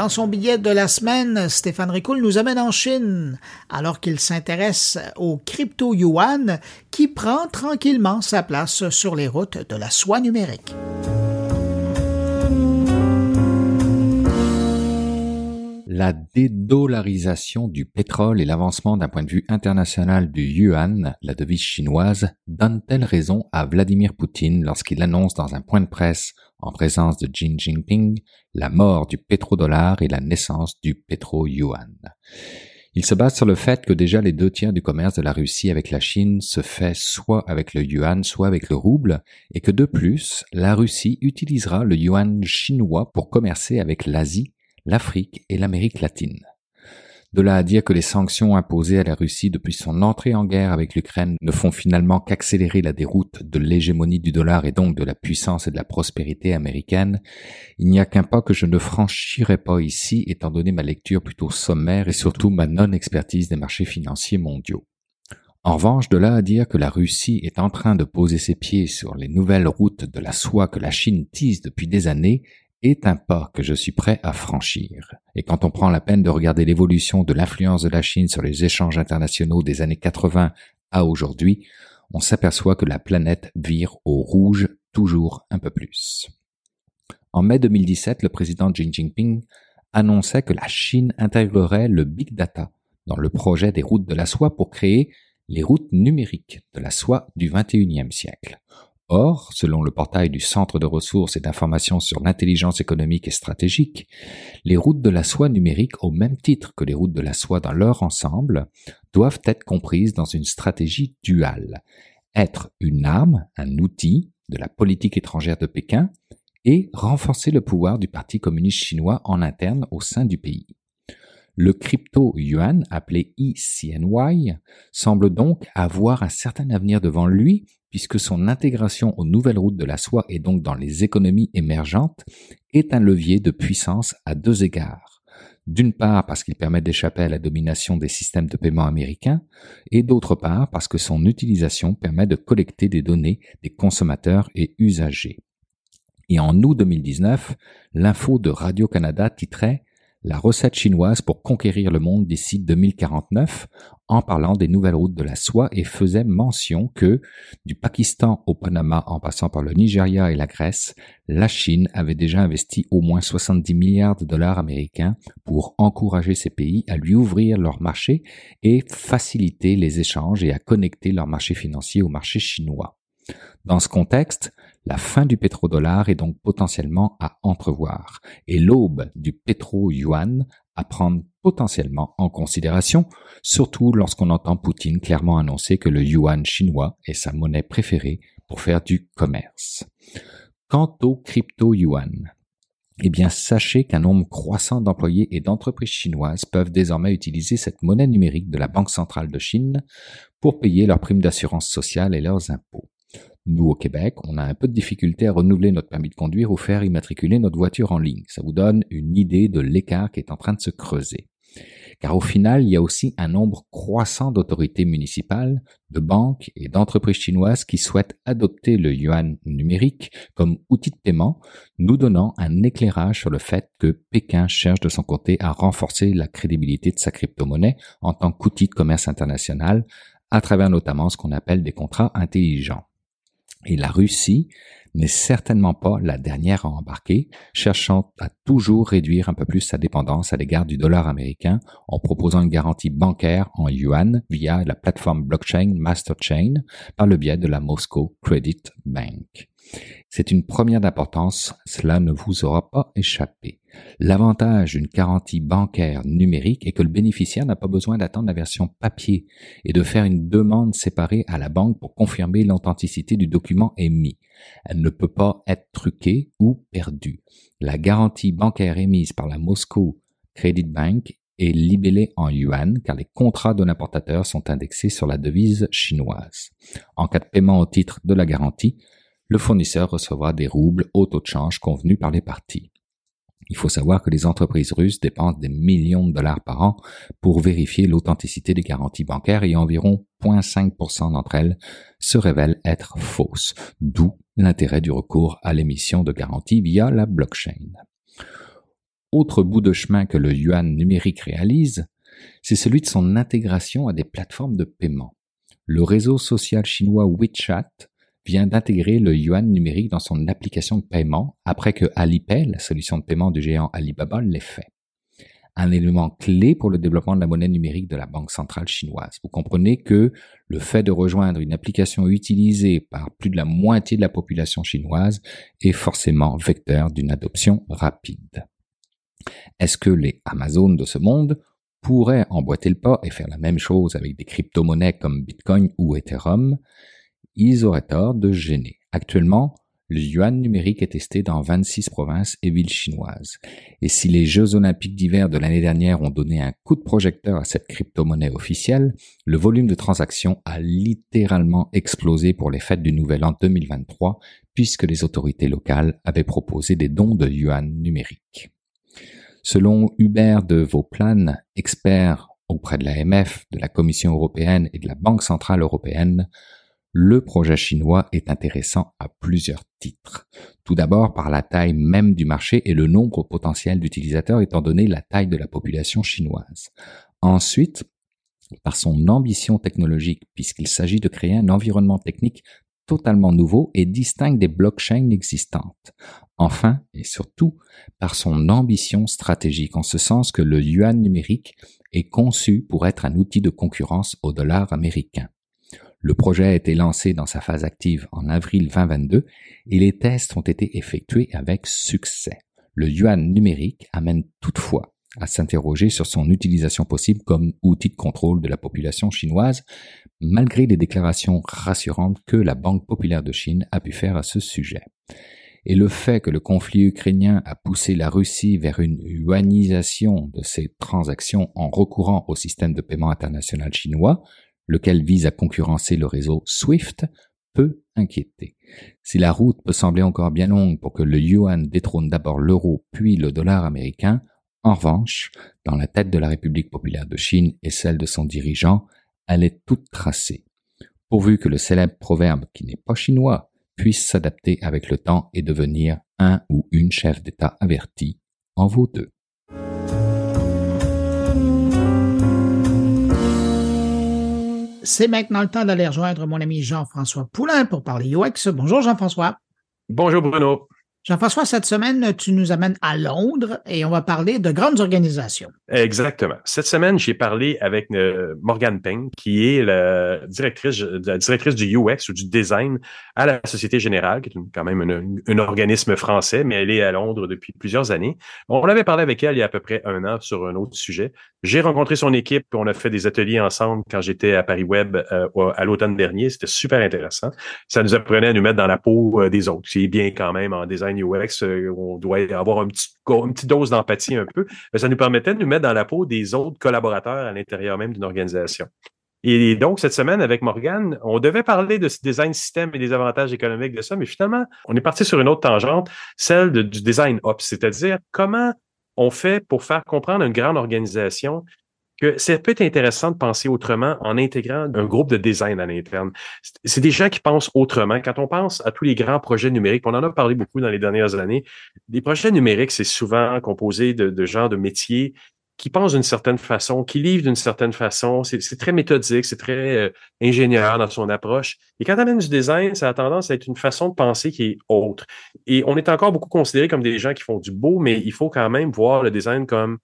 Speaker 1: Dans son billet de la semaine, Stéphane Ricoul nous amène en Chine, alors qu'il s'intéresse au crypto-yuan qui prend tranquillement sa place sur les routes de la soie numérique.
Speaker 10: La dédollarisation du pétrole et l'avancement d'un point de vue international du yuan, la devise chinoise, donnent-elles raison à Vladimir Poutine lorsqu'il annonce dans un point de presse en présence de Xi Jinping, la mort du pétrodollar et la naissance du pétro-yuan? Il se base sur le fait que déjà les deux tiers du commerce de la Russie avec la Chine se fait soit avec le yuan, soit avec le rouble, et que de plus, la Russie utilisera le yuan chinois pour commercer avec l'Asie, l'Afrique et l'Amérique latine. De là à dire que les sanctions imposées à la Russie depuis son entrée en guerre avec l'Ukraine ne font finalement qu'accélérer la déroute de l'hégémonie du dollar et donc de la puissance et de la prospérité américaine, il n'y a qu'un pas que je ne franchirai pas ici étant donné ma lecture plutôt sommaire et surtout ma non-expertise des marchés financiers mondiaux. En revanche, de là à dire que la Russie est en train de poser ses pieds sur les nouvelles routes de la soie que la Chine tise depuis des années est un pas que je suis prêt à franchir. Et quand on prend la peine de regarder l'évolution de l'influence de la Chine sur les échanges internationaux des années 80 à aujourd'hui, on s'aperçoit que la planète vire au rouge toujours un peu plus. En mai 2017, le président Xi Jinping annonçait que la Chine intégrerait le big data dans le projet des routes de la soie pour créer les routes numériques de la soie du XXIe siècle. Or, selon le portail du Centre de ressources et d'information sur l'intelligence économique et stratégique, les routes de la soie numérique, au même titre que les routes de la soie dans leur ensemble, doivent être comprises dans une stratégie duale. Être une arme, un outil de la politique étrangère de Pékin et renforcer le pouvoir du Parti communiste chinois en interne au sein du pays. Le crypto-yuan, appelé ECNY, semble donc avoir un certain avenir devant lui puisque son intégration aux nouvelles routes de la soie et donc dans les économies émergentes est un levier de puissance à deux égards. D'une part parce qu'il permet d'échapper à la domination des systèmes de paiement américains, et d'autre part parce que son utilisation permet de collecter des données des consommateurs et usagers. Et en août 2019, l'info de Radio-Canada titrait la recette chinoise pour conquérir le monde d'ici 2049 en parlant des nouvelles routes de la soie et faisait mention que, du Pakistan au Panama en passant par le Nigeria et la Grèce, la Chine avait déjà investi au moins 70 milliards de dollars américains pour encourager ces pays à lui ouvrir leur marché et faciliter les échanges et à connecter leur marché financier au marché chinois. Dans ce contexte, la fin du pétrodollar est donc potentiellement à entrevoir et l'aube du pétro-yuan à prendre potentiellement en considération, surtout lorsqu'on entend Poutine clairement annoncer que le yuan chinois est sa monnaie préférée pour faire du commerce. Quant au crypto-yuan, eh bien, sachez qu'un nombre croissant d'employés et d'entreprises chinoises peuvent désormais utiliser cette monnaie numérique de la Banque centrale de Chine pour payer leurs primes d'assurance sociale et leurs impôts. Nous, au Québec, on a un peu de difficulté à renouveler notre permis de conduire ou faire immatriculer notre voiture en ligne. Ça vous donne une idée de l'écart qui est en train de se creuser. Car au final, il y a aussi un nombre croissant d'autorités municipales, de banques et d'entreprises chinoises qui souhaitent adopter le yuan numérique comme outil de paiement, nous donnant un éclairage sur le fait que Pékin cherche de son côté à renforcer la crédibilité de sa crypto-monnaie en tant qu'outil de commerce international à travers notamment ce qu'on appelle des contrats intelligents. Et la Russie n'est certainement pas la dernière à embarquer, cherchant à toujours réduire un peu plus sa dépendance à l'égard du dollar américain en proposant une garantie bancaire en yuan via la plateforme blockchain MasterChain par le biais de la Moscow Credit Bank. C'est une première d'importance, cela ne vous aura pas échappé. L'avantage d'une garantie bancaire numérique est que le bénéficiaire n'a pas besoin d'attendre la version papier et de faire une demande séparée à la banque pour confirmer l'authenticité du document émis. Elle ne peut pas être truquée ou perdue. La garantie bancaire émise par la Moscow Credit Bank est libellée en yuan car les contrats de l'importateur sont indexés sur la devise chinoise. En cas de paiement au titre de la garantie, le fournisseur recevra des roubles au taux de change convenu par les parties. Il faut savoir que les entreprises russes dépensent des millions de dollars par an pour vérifier l'authenticité des garanties bancaires et environ 0,5% d'entre elles se révèlent être fausses, d'où l'intérêt du recours à l'émission de garanties via la blockchain. Autre bout de chemin que le yuan numérique réalise, c'est celui de son intégration à des plateformes de paiement. Le réseau social chinois WeChat vient d'intégrer le yuan numérique dans son application de paiement après que Alipay, la solution de paiement du géant Alibaba, l'ait fait. Un élément clé pour le développement de la monnaie numérique de la Banque centrale chinoise. Vous comprenez que le fait de rejoindre une application utilisée par plus de la moitié de la population chinoise est forcément vecteur d'une adoption rapide. Est-ce que les Amazones de ce monde pourraient emboîter le pas et faire la même chose avec des crypto-monnaies comme Bitcoin ou Ethereum? Ils auraient tort de gêner. Actuellement, le yuan numérique est testé dans 26 provinces et villes chinoises. Et si les Jeux olympiques d'hiver de l'année dernière ont donné un coup de projecteur à cette crypto-monnaie officielle, le volume de transactions a littéralement explosé pour les fêtes du Nouvel An 2023, puisque les autorités locales avaient proposé des dons de yuan numérique. Selon Hubert de Vauplan, expert auprès de l'AMF, de la Commission européenne et de la Banque centrale européenne, le projet chinois est intéressant à plusieurs titres. Tout d'abord par la taille même du marché et le nombre potentiel d'utilisateurs étant donné la taille de la population chinoise. Ensuite, par son ambition technologique puisqu'il s'agit de créer un environnement technique totalement nouveau et distinct des blockchains existantes. Enfin, et surtout, par son ambition stratégique, en ce sens que le yuan numérique est conçu pour être un outil de concurrence au dollar américain. Le projet a été lancé dans sa phase active en avril 2022 et les tests ont été effectués avec succès. Le yuan numérique amène toutefois à s'interroger sur son utilisation possible comme outil de contrôle de la population chinoise, malgré les déclarations rassurantes que la Banque populaire de Chine a pu faire à ce sujet. Et le fait que le conflit ukrainien a poussé la Russie vers une yuanisation de ses transactions en recourant au système de paiement international chinois, lequel vise à concurrencer le réseau SWIFT, peut inquiéter. Si la route peut sembler encore bien longue pour que le yuan détrône d'abord l'euro puis le dollar américain, en revanche, dans la tête de la République populaire de Chine et celle de son dirigeant, elle est toute tracée. Pourvu que le célèbre proverbe qui n'est pas chinois puisse s'adapter avec le temps et devenir un ou une chef d'État averti, en vaut deux.
Speaker 1: C'est maintenant le temps d'aller rejoindre mon ami Jean-François Poulain pour parler UX. Bonjour Jean-François.
Speaker 11: Bonjour Bruno.
Speaker 1: Jean-François, cette semaine, tu nous amènes à Londres et on va parler de grandes organisations.
Speaker 11: Exactement. Cette semaine, j'ai parlé avec euh, Morgane Peng, qui est la directrice, du UX ou du design à la Société Générale, qui est quand même un organisme français, mais elle est à Londres depuis plusieurs années. On avait parlé avec elle il y a à peu près un an sur un autre sujet. J'ai rencontré son équipe, on a fait des ateliers ensemble quand j'étais à Paris Web euh, à l'automne dernier. C'était super intéressant. Ça nous apprenait à nous mettre dans la peau euh, des autres. C'est bien quand même en design UX, euh, on doit avoir une petite dose d'empathie un peu, mais ça nous permettait de nous mettre dans la peau des autres collaborateurs à l'intérieur même d'une organisation. Et donc, cette semaine, avec Morgan, on devait parler de ce design système et des avantages économiques de ça, mais finalement, on est parti sur une autre tangente, celle du design ops, c'est-à-dire comment on fait pour faire comprendre une grande organisation que ça peut être intéressant de penser autrement en intégrant un groupe de design à l'interne. C'est des gens qui pensent autrement. Quand on pense à tous les grands projets numériques, on en a parlé beaucoup dans les dernières années, des projets numériques, c'est souvent composé de, de gens de métiers qui pensent d'une certaine façon, qui livrent d'une certaine façon. C'est très méthodique, c'est très euh, ingénieur dans son approche. Et quand on amène du design, ça a tendance à être une façon de penser qui est autre. Et on est encore beaucoup considéré comme des gens qui font du beau, mais il faut quand même voir le design comme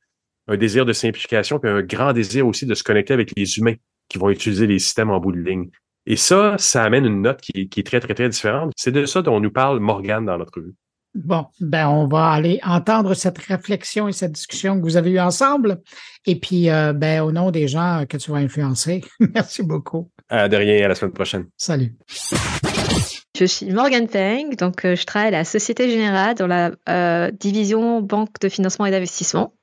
Speaker 11: un désir de simplification, puis un grand désir aussi de se connecter avec les humains qui vont utiliser les systèmes en bout de ligne. Et ça, ça amène une note qui, est très, très, très différente. C'est de ça dont nous parle Morgane dans notre revue.
Speaker 1: Bon, ben on va aller entendre cette réflexion et cette discussion que vous avez eue ensemble. Et puis, euh, ben, au nom des gens que tu vas influencer, [LAUGHS] merci beaucoup.
Speaker 11: Euh, de rien, à la semaine prochaine.
Speaker 1: Salut.
Speaker 12: Je suis Morgan Peng, donc euh, je travaille à la Société Générale dans la division banque de financement et d'investissement.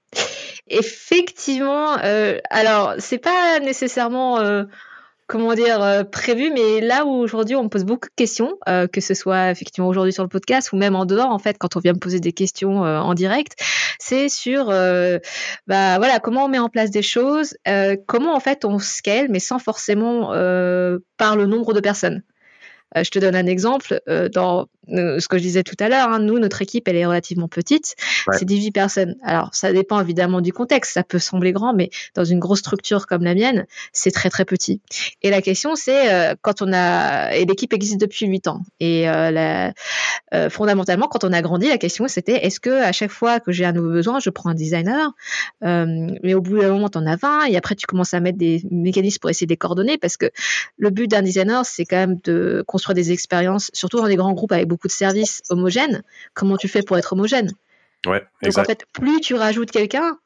Speaker 12: Effectivement, euh, alors c'est pas nécessairement euh, comment dire euh, prévu, mais là où aujourd'hui on pose beaucoup de questions, euh, que ce soit effectivement aujourd'hui sur le podcast ou même en dehors en fait quand on vient me poser des questions en direct, c'est sur bah voilà comment on met en place des choses, comment en fait on scale mais sans forcément par le nombre de personnes. je te donne un exemple dans euh, ce que je disais tout à l'heure, hein, nous, notre équipe, elle est relativement petite. C'est 18 personnes. Alors, ça dépend évidemment du contexte. Ça peut sembler grand, mais dans une grosse structure comme la mienne, c'est très, très petit. Et la question, c'est euh, quand on a... Et l'équipe existe depuis 8 ans. Et euh, la... Euh, fondamentalement, quand on a grandi, la question, c'était est-ce que à chaque fois que j'ai un nouveau besoin, je prends un designer? Mais au bout d'un moment, tu en as 20. Et après, tu commences à mettre des mécanismes pour essayer de les coordonner. Parce que le but d'un designer, c'est quand même de construire des expériences, surtout dans des grands groupes avec beaucoup de services homogènes, comment tu fais pour être homogène
Speaker 11: Ouais,
Speaker 12: Donc en fait, plus tu rajoutes quelqu'un,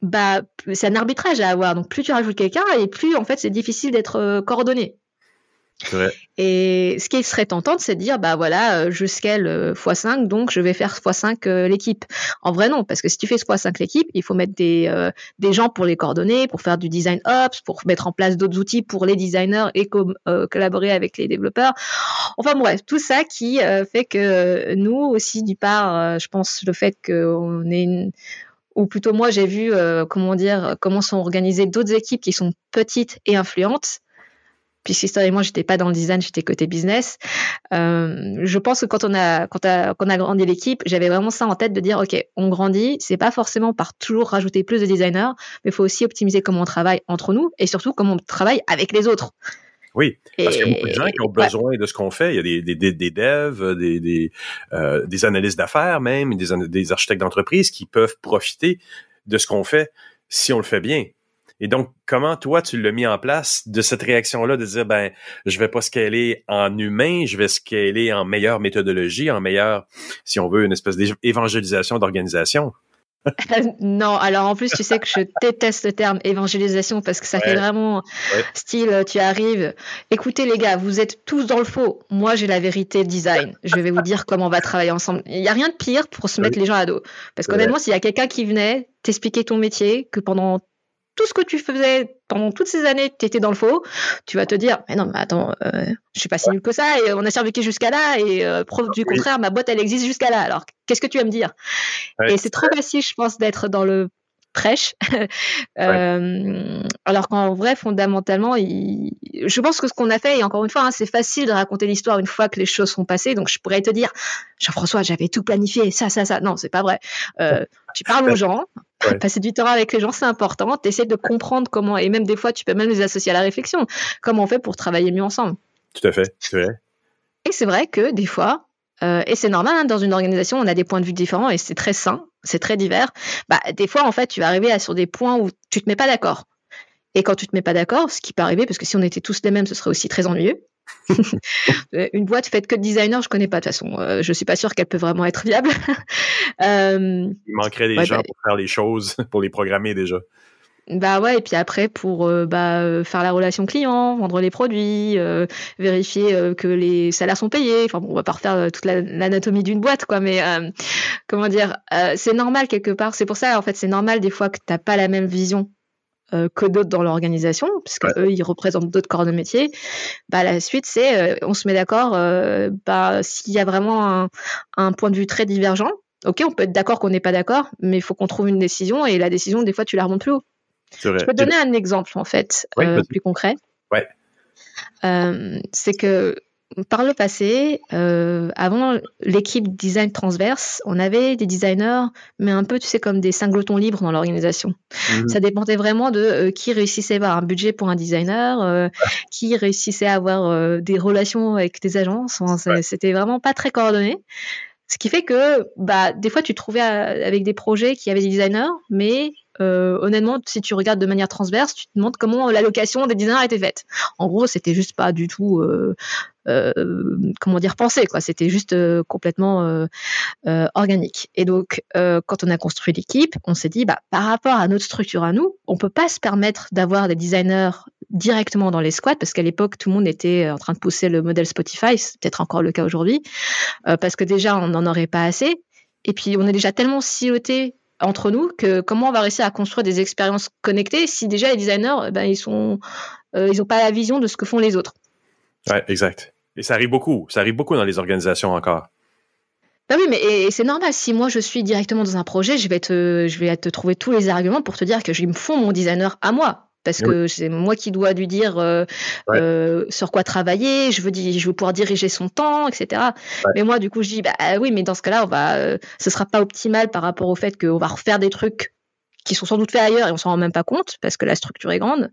Speaker 12: bah c'est un arbitrage à avoir. Donc plus tu rajoutes quelqu'un et plus en fait c'est difficile d'être euh, Et ce qui serait tentant, c'est de dire, bah voilà, euh, je scale euh, x5, donc je vais faire x5 euh, l'équipe. En vrai, non, parce que si tu fais x5 l'équipe, il faut mettre des, des gens pour les coordonner, pour faire du design ops, pour mettre en place d'autres outils pour les designers et collaborer avec les développeurs. Enfin bref, tout ça qui fait que nous aussi, du part, je pense, le fait qu'on est une, ou plutôt moi j'ai vu euh, comment dire comment sont organisées d'autres équipes qui sont petites et influentes puisqu'historiquement j'étais pas dans le design, j'étais côté business. Euh, je pense que quand on a quand, a, quand on a grandi l'équipe, j'avais vraiment ça en tête de dire ok, on grandit, c'est pas forcément par toujours rajouter plus de designers, mais il faut aussi optimiser comment on travaille entre nous et surtout comment on travaille avec les autres.
Speaker 11: Oui, parce qu'il y a beaucoup de gens qui ont besoin de ce qu'on fait. Il y a des, des, des, devs, des, des, euh, des analystes d'affaires même, des, des architectes d'entreprise qui peuvent profiter de ce qu'on fait si on le fait bien. Et donc, comment toi, tu l'as mis en place de cette réaction-là de dire, ben, je vais pas scaler en humain, je vais scaler en meilleure méthodologie, en meilleure, si on veut, une espèce d'évangélisation d'organisation? [LAUGHS]
Speaker 12: non, alors en plus, tu sais que je déteste le terme évangélisation parce que ça fait vraiment style, tu arrives, écoutez les gars, vous êtes tous dans le faux. Moi, j'ai la vérité design. Je vais vous dire comment on va travailler ensemble. Il n'y a rien de pire pour se mettre les gens à dos. Parce qu'honnêtement, s'il y a quelqu'un qui venait t'expliquer ton métier, que pendant tout ce que tu faisais pendant toutes ces années, tu étais dans le faux, tu vas te dire, mais non, mais attends, euh, je suis pas si nul que ça, et on a survécu jusqu'à là, et euh, preuve du contraire, ma boîte, elle existe jusqu'à là. Alors, qu'est-ce que tu vas me dire? Et c'est trop facile, je pense, d'être dans le prêche. [LAUGHS] euh, Alors qu'en vrai, fondamentalement, il... je pense que ce qu'on a fait, et encore une fois, hein, c'est facile de raconter l'histoire une fois que les choses sont passées. Donc, je pourrais te dire, Jean-François, j'avais tout planifié, ça, ça, ça. Non, c'est pas vrai. Euh, tu parles aux gens, passer du temps avec les gens, c'est important. Tu essaies de comprendre comment, et même des fois, tu peux même les associer à la réflexion, comment on fait pour travailler mieux ensemble?
Speaker 11: Tout à fait, c'est vrai.
Speaker 12: Et c'est vrai que des fois, euh, et c'est normal, hein, dans une organisation, on a des points de vue différents et c'est très sain, c'est très divers. Bah, des fois, en fait, tu vas arriver à, sur des points où tu te mets pas d'accord. Et quand tu te mets pas d'accord, ce qui peut arriver, parce que si on était tous les mêmes, ce serait aussi très ennuyeux. [LAUGHS] une boîte faite que de designers, je connais pas de toute façon. Euh, je suis pas sûre qu'elle peut vraiment être viable. [LAUGHS]
Speaker 11: euh, Il manquerait des gens bah pour faire les choses, [LAUGHS] pour les programmer déjà.
Speaker 12: Bah ouais, et puis après pour euh, bah, euh, faire la relation client, vendre les produits, euh, vérifier que les salaires sont payés. Enfin bon, on va pas refaire toute l'anatomie d'une boîte, quoi, mais comment dire, c'est normal quelque part. C'est pour ça, en fait, c'est normal des fois que t'as pas la même vision que d'autres dans l'organisation, parce que eux ils représentent d'autres corps de métier. Bah la suite c'est, on se met d'accord. bah s'il y a vraiment un, un point de vue très divergent, ok, on peut être d'accord qu'on n'est pas d'accord, mais il faut qu'on trouve une décision et la décision des fois tu la remontes plus haut. Je peux donner un exemple en fait euh, plus concret.
Speaker 11: Ouais.
Speaker 12: Euh, c'est que par le passé, euh, avant l'équipe design transverse, on avait des designers, mais un peu, tu sais, comme des cinglotons libres dans l'organisation. Mhm. Ça dépendait vraiment de qui réussissait à avoir un budget pour un designer, qui réussissait à avoir des relations avec des agences. C'était vraiment pas très coordonné. Ce qui fait que, bah, des fois, tu te trouvais avec des projets qui avaient des designers, mais euh, honnêtement, si tu regardes de manière transverse, tu te demandes comment l'allocation des designers a été faite. En gros, c'était juste pas du tout, euh, euh, comment dire, pensé, quoi. C'était juste complètement organique. Et donc, quand on a construit l'équipe, on s'est dit, bah, par rapport à notre structure à nous, on peut pas se permettre d'avoir des designers directement dans les squads parce qu'à l'époque tout le monde était en train de pousser le modèle Spotify, c'est peut-être encore le cas aujourd'hui, parce que déjà on n'en aurait pas assez. Et puis on est déjà tellement siloté entre nous que comment on va réussir à construire des expériences connectées si déjà les designers eh ben ils sont euh, ils pas la vision de ce que font les autres.
Speaker 11: Ouais, exact. Et ça arrive beaucoup, ça arrive beaucoup dans les organisations encore.
Speaker 12: Ben oui, mais c'est normal. Si moi je suis directement dans un projet, je vais te, je vais te trouver tous les arguments pour te dire que je me font mon designer à moi parce que c'est moi qui dois lui dire euh, euh, sur quoi travailler. Je veux, je veux pouvoir diriger son temps, etc. Mais moi, du coup, je dis bah oui, mais dans ce cas-là, on va, euh, ce sera pas optimal par rapport au fait qu'on va refaire des trucs qui sont sans doute faits ailleurs et on s'en rend même pas compte parce que la structure est grande.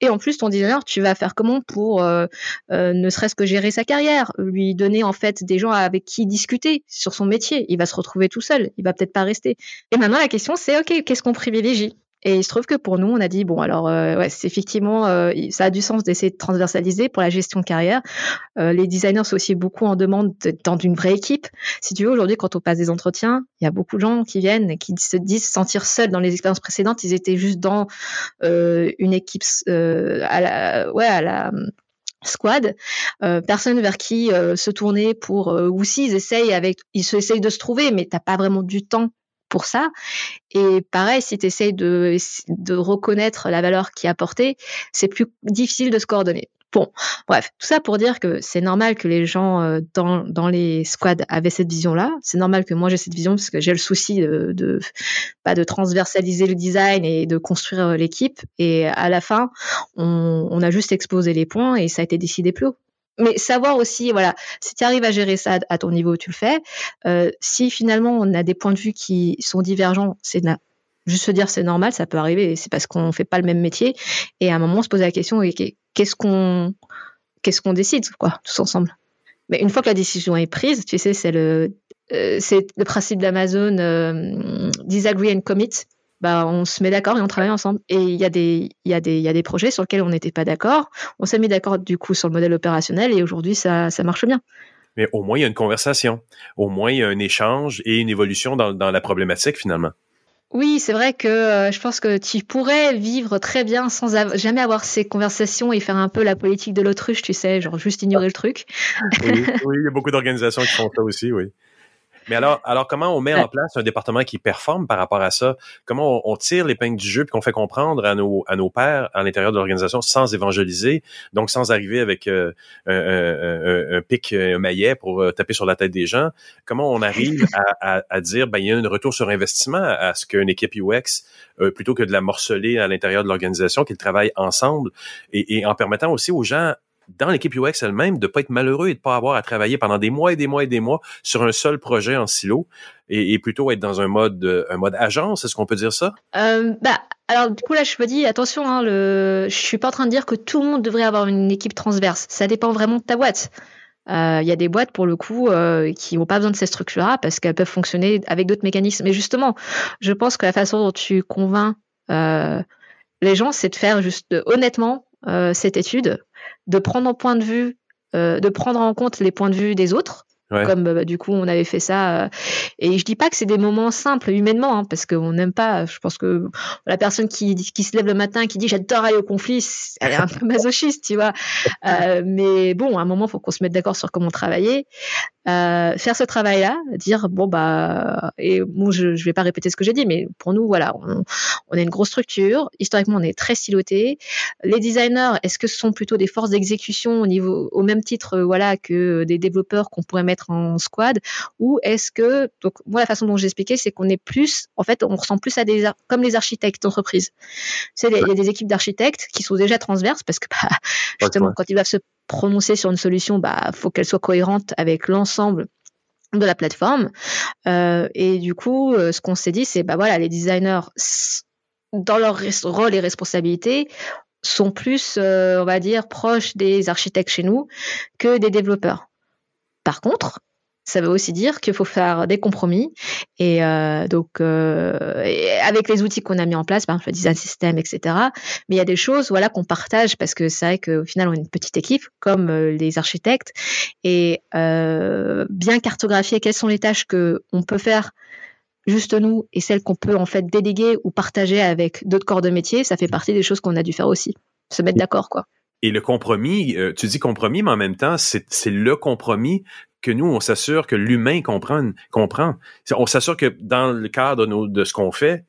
Speaker 12: Et en plus, ton designer, tu vas faire comment pour ne serait-ce que gérer sa carrière, lui donner en fait des gens avec qui discuter sur son métier. Il va se retrouver tout seul, il va peut-être pas rester. Et maintenant, la question, c'est ok, qu'est-ce qu'on privilégie? Et il se trouve que pour nous, on a dit bon alors euh, ouais, c'est effectivement euh, ça a du sens d'essayer de transversaliser pour la gestion de carrière. Euh, les designers sont aussi beaucoup en demande dans une vraie équipe. Si tu veux aujourd'hui, quand on passe des entretiens, il y a beaucoup de gens qui viennent et qui se disent sentir seuls. Dans les expériences précédentes, ils étaient juste dans une équipe à la ouais à la squad, euh, personne vers qui se tourner pour ou s'ils essayent avec ils se essayent de se trouver mais t'as pas vraiment du temps pour ça. Et pareil, si tu essayes de, de reconnaître la valeur qui est apportée, c'est plus difficile de se coordonner. Bon, bref, tout ça pour dire que c'est normal que les gens euh, dans, les squads avaient cette vision-là. C'est normal que moi j'ai cette vision parce que j'ai le souci de, de, bah, de transversaliser le design et de construire euh, l'équipe. Et à la fin, on, on a juste exposé les points et ça a été décidé plus haut mais savoir aussi, voilà, si tu arrives à gérer ça à ton niveau, tu le fais. Euh, si finalement on a des points de vue qui sont divergents, c'est juste se dire c'est normal, ça peut arriver, c'est parce qu'on fait pas le même métier. Et à un moment, on se pose la question, qu'est-ce qu'on qu'est-ce qu'on décide, quoi, tous ensemble. Mais une fois que la décision est prise, tu sais, c'est le euh, c'est le principe d'Amazon euh, disagree and commit. Bah, on se met d'accord et on travaille ensemble. Et il y, a des, y, a des, y a des projets sur lesquels on n'était pas d'accord. On s'est mis d'accord du coup sur le modèle opérationnel et aujourd'hui ça, ça marche bien.
Speaker 11: Mais au moins il y a une conversation, au moins il y a un échange et une évolution dans, dans la problématique finalement.
Speaker 12: Oui, c'est vrai que euh, je pense que tu pourrais vivre très bien sans jamais avoir ces conversations et faire un peu la politique de l'autruche, tu sais, genre juste ignorer le truc.
Speaker 11: Oui, oui il y a beaucoup d'organisations qui font ça aussi, oui. Mais alors, alors comment on met en place un département qui performe par rapport à ça? Comment on, tire l'épingle du jeu et qu'on fait comprendre à nos, à nos pairs à l'intérieur de l'organisation sans évangéliser, donc sans arriver avec euh, un, un, pic, un maillet pour euh, taper sur la tête des gens? Comment on arrive [LAUGHS] à, à, dire, ben, il y a un retour sur investissement à, ce qu'une équipe UX, euh, plutôt que de la morceler à l'intérieur de l'organisation, qu'ils travaillent ensemble et, et en permettant aussi aux gens dans l'équipe UX elle-même de pas être malheureux et de pas avoir à travailler pendant des mois et des mois et des mois sur un seul projet en silo et, plutôt être dans un mode un mode agence est-ce qu'on peut dire ça?
Speaker 12: Euh, bah alors du coup là je me dis attention hein, le je suis pas en train de dire que tout le monde devrait avoir une équipe transverse. Ça dépend vraiment de ta boîte. Euh, il y a des boîtes pour le coup euh, qui n'ont pas besoin de ces structures-là parce qu'elles peuvent fonctionner avec d'autres mécanismes. Mais justement, je pense que la façon dont tu convaincs euh, les gens, c'est de faire juste honnêtement cette étude, de prendre en point de vue, euh, de prendre en compte les points de vue des autres. Comme bah, du coup on avait fait ça. Euh, et je dis pas que c'est des moments simples humainement, hein, parce qu'on n'aime pas. Je pense que la personne qui, qui se lève le matin qui dit j'adore aller au conflit, elle est un peu [LAUGHS] masochiste, tu vois. Euh, mais bon, à un moment, faut qu'on se mette d'accord sur comment travailler. Euh, faire ce travail-là, dire bon bah et bon je je vais pas répéter ce que j'ai dit, mais pour nous voilà, on, on a une grosse structure. Historiquement, on est très siloté. Les designers, est-ce que ce sont plutôt des forces d'exécution au niveau au même titre voilà que des développeurs qu'on pourrait mettre en squad, ou est-ce que donc moi la façon dont j'ai expliqué, c'est qu'on est plus en fait on ressemble plus à des comme les architectes d'entreprise. C'est il y a des équipes d'architectes qui sont déjà transverses parce que bah, justement quand ils doivent se prononcer sur une solution, bah, faut qu'elle soit cohérente avec l'ensemble de la plateforme. Euh, et du coup, euh, ce qu'on s'est dit, c'est bah voilà, les designers dans leur rôle et responsabilité sont plus, euh, on va dire, proches des architectes chez nous que des développeurs. Par contre, ça veut aussi dire qu'il faut faire des compromis et euh, donc euh, avec les outils qu'on a mis en place, par exemple le design system, etc. Mais il y a des choses voilà qu'on partage parce que c'est vrai qu'au final on est une petite équipe comme euh, les architectes et euh, bien cartographier quelles sont les tâches que on peut faire juste nous et celles qu'on peut en fait déléguer ou partager avec d'autres corps de métier, ça fait partie des choses qu'on a dû faire aussi, se mettre d'accord quoi.
Speaker 11: Et le compromis, tu dis compromis, mais en même temps, c'est le compromis que nous, on s'assure que l'humain comprend. On s'assure que dans le cadre de, de ce qu'on fait,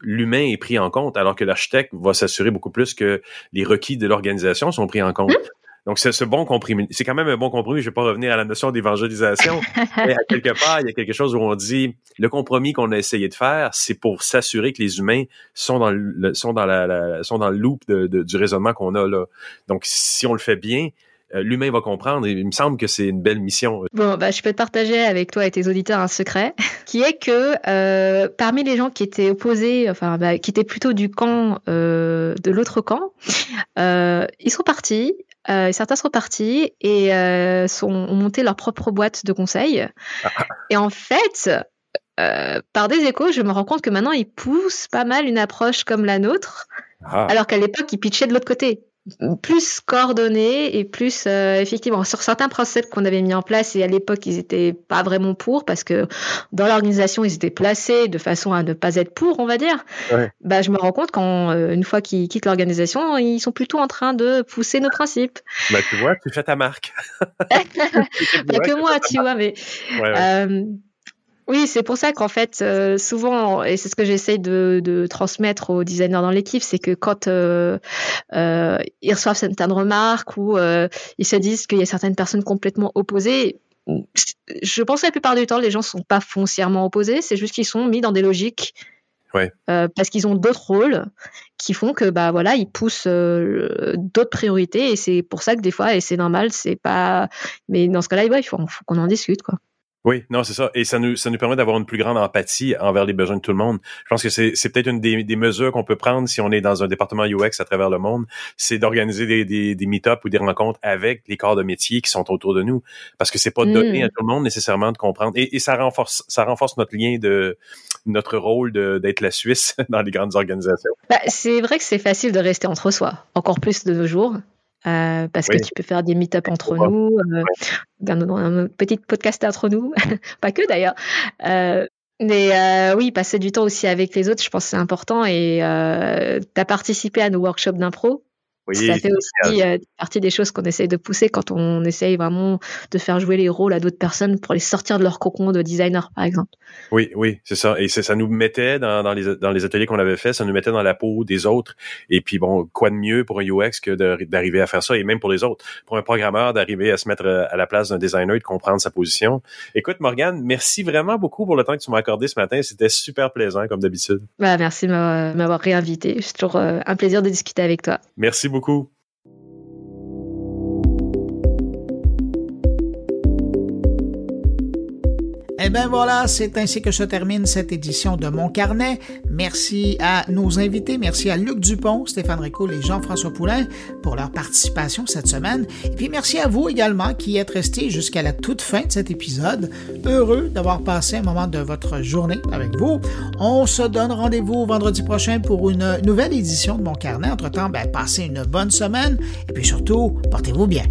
Speaker 11: l'humain est pris en compte, alors que l'architecte va s'assurer beaucoup plus que les requis de l'organisation sont pris en compte. Mmh. Donc, c'est ce bon compromis. C'est quand même un bon compromis. Je vais pas revenir à la notion d'évangélisation. [LAUGHS] mais à quelque part, il y a quelque chose où on dit le compromis qu'on a essayé de faire, c'est pour s'assurer que les humains sont dans le, sont dans la, sont dans le loop de, du raisonnement qu'on a là. Donc, si on le fait bien, euh, l'humain va comprendre. Et il me semble que c'est une belle mission.
Speaker 12: Bon, bah, je peux te partager avec toi et tes auditeurs un secret, [LAUGHS] qui est que euh, parmi les gens qui étaient opposés, enfin, bah, qui étaient plutôt du camp euh, de l'autre camp, ils sont partis. Certains sont partis et sont, ont monté leur propre boîte de conseil. [LAUGHS] Et en fait, par des échos, je me rends compte que maintenant, ils poussent pas mal une approche comme la nôtre, ah. alors qu'à l'époque, ils pitchaient de l'autre côté plus coordonné et plus euh, effectivement sur certains procès qu'on avait mis en place et à l'époque ils étaient pas vraiment pour parce que dans l'organisation ils étaient placés de façon à ne pas être pour on va dire. Bah je me rends compte qu'une euh, fois qu'ils quittent l'organisation ils sont plutôt en train de pousser nos principes.
Speaker 11: Bah tu vois tu fais ta marque. [LAUGHS]
Speaker 12: Pas que moi tu vois mais euh, Oui, c'est pour ça qu'en fait, euh, souvent, et c'est ce que j'essaye de, de, transmettre aux designers dans l'équipe, c'est que quand euh, euh, ils reçoivent certaines remarques ou ils se disent qu'il y a certaines personnes complètement opposées, je pense que la plupart du temps, les gens ne sont pas foncièrement opposés, c'est juste qu'ils sont mis dans des logiques.
Speaker 11: Ouais.
Speaker 12: Parce qu'ils ont d'autres rôles qui font que bah voilà ils poussent d'autres priorités et c'est pour ça que des fois et c'est normal c'est pas mais dans ce cas-là ouais, il faut, faut qu'on en discute quoi.
Speaker 11: Oui, non, c'est ça. Et ça nous, ça nous permet d'avoir une plus grande empathie envers les besoins de tout le monde. Je pense que c'est, c'est peut-être une des, des mesures qu'on peut prendre si on est dans un département UX à travers le monde, c'est d'organiser des, des, des meet-ups ou des rencontres avec les corps de métier qui sont autour de nous. Parce que c'est pas donné
Speaker 12: Mm.
Speaker 11: à tout le monde nécessairement de comprendre. Et, et ça renforce, ça renforce notre lien de, notre rôle de, d'être la Suisse [LAUGHS] dans les grandes organisations.
Speaker 12: Bah, c'est vrai que c'est facile de rester entre soi, encore plus de nos jours. Euh, parce
Speaker 11: Oui.
Speaker 12: que tu peux faire des meet-up entre nous, euh, un, un petit podcast entre nous, [LAUGHS] pas que d'ailleurs. Euh, mais euh, oui, passer du temps aussi avec les autres, je pense que c'est important. Et euh, tu as participé à nos workshops d'impro.
Speaker 11: Oui,
Speaker 12: ça fait aussi euh, partie des choses qu'on essaye de pousser quand on essaye vraiment de faire jouer les rôles à d'autres personnes pour les sortir de leur cocon de designer, par exemple.
Speaker 11: Oui, oui, c'est ça. Et ça nous mettait dans, dans, les, dans les ateliers qu'on avait fait, ça nous mettait dans la peau des autres. Et puis bon, quoi de mieux pour un UX que d'arriver à faire ça, et même pour les autres. Pour un programmeur, d'arriver à se mettre euh, à la place d'un designer et de comprendre sa position. Écoute, Morgane, merci vraiment beaucoup pour le temps que tu m'as accordé ce matin. C'était super plaisant, comme d'habitude.
Speaker 12: Bah, merci de m'avoir m'avoir réinvité. C'est toujours euh, un plaisir de discuter avec toi.
Speaker 11: Merci beaucoup beaucoup.
Speaker 1: Eh bien voilà, c'est ainsi que se termine cette édition de Mon Carnet. Merci à nos invités, merci à Luc Dupont, Stéphane Ricoul et Jean-François Poulain pour leur participation cette semaine. Et puis merci à vous également qui êtes restés jusqu'à la toute fin de cet épisode. Heureux d'avoir passé un moment de votre journée avec vous. On se donne rendez-vous vendredi prochain pour une nouvelle édition de Mon Carnet. Entre-temps, ben, passez une bonne semaine et puis surtout, portez-vous bien.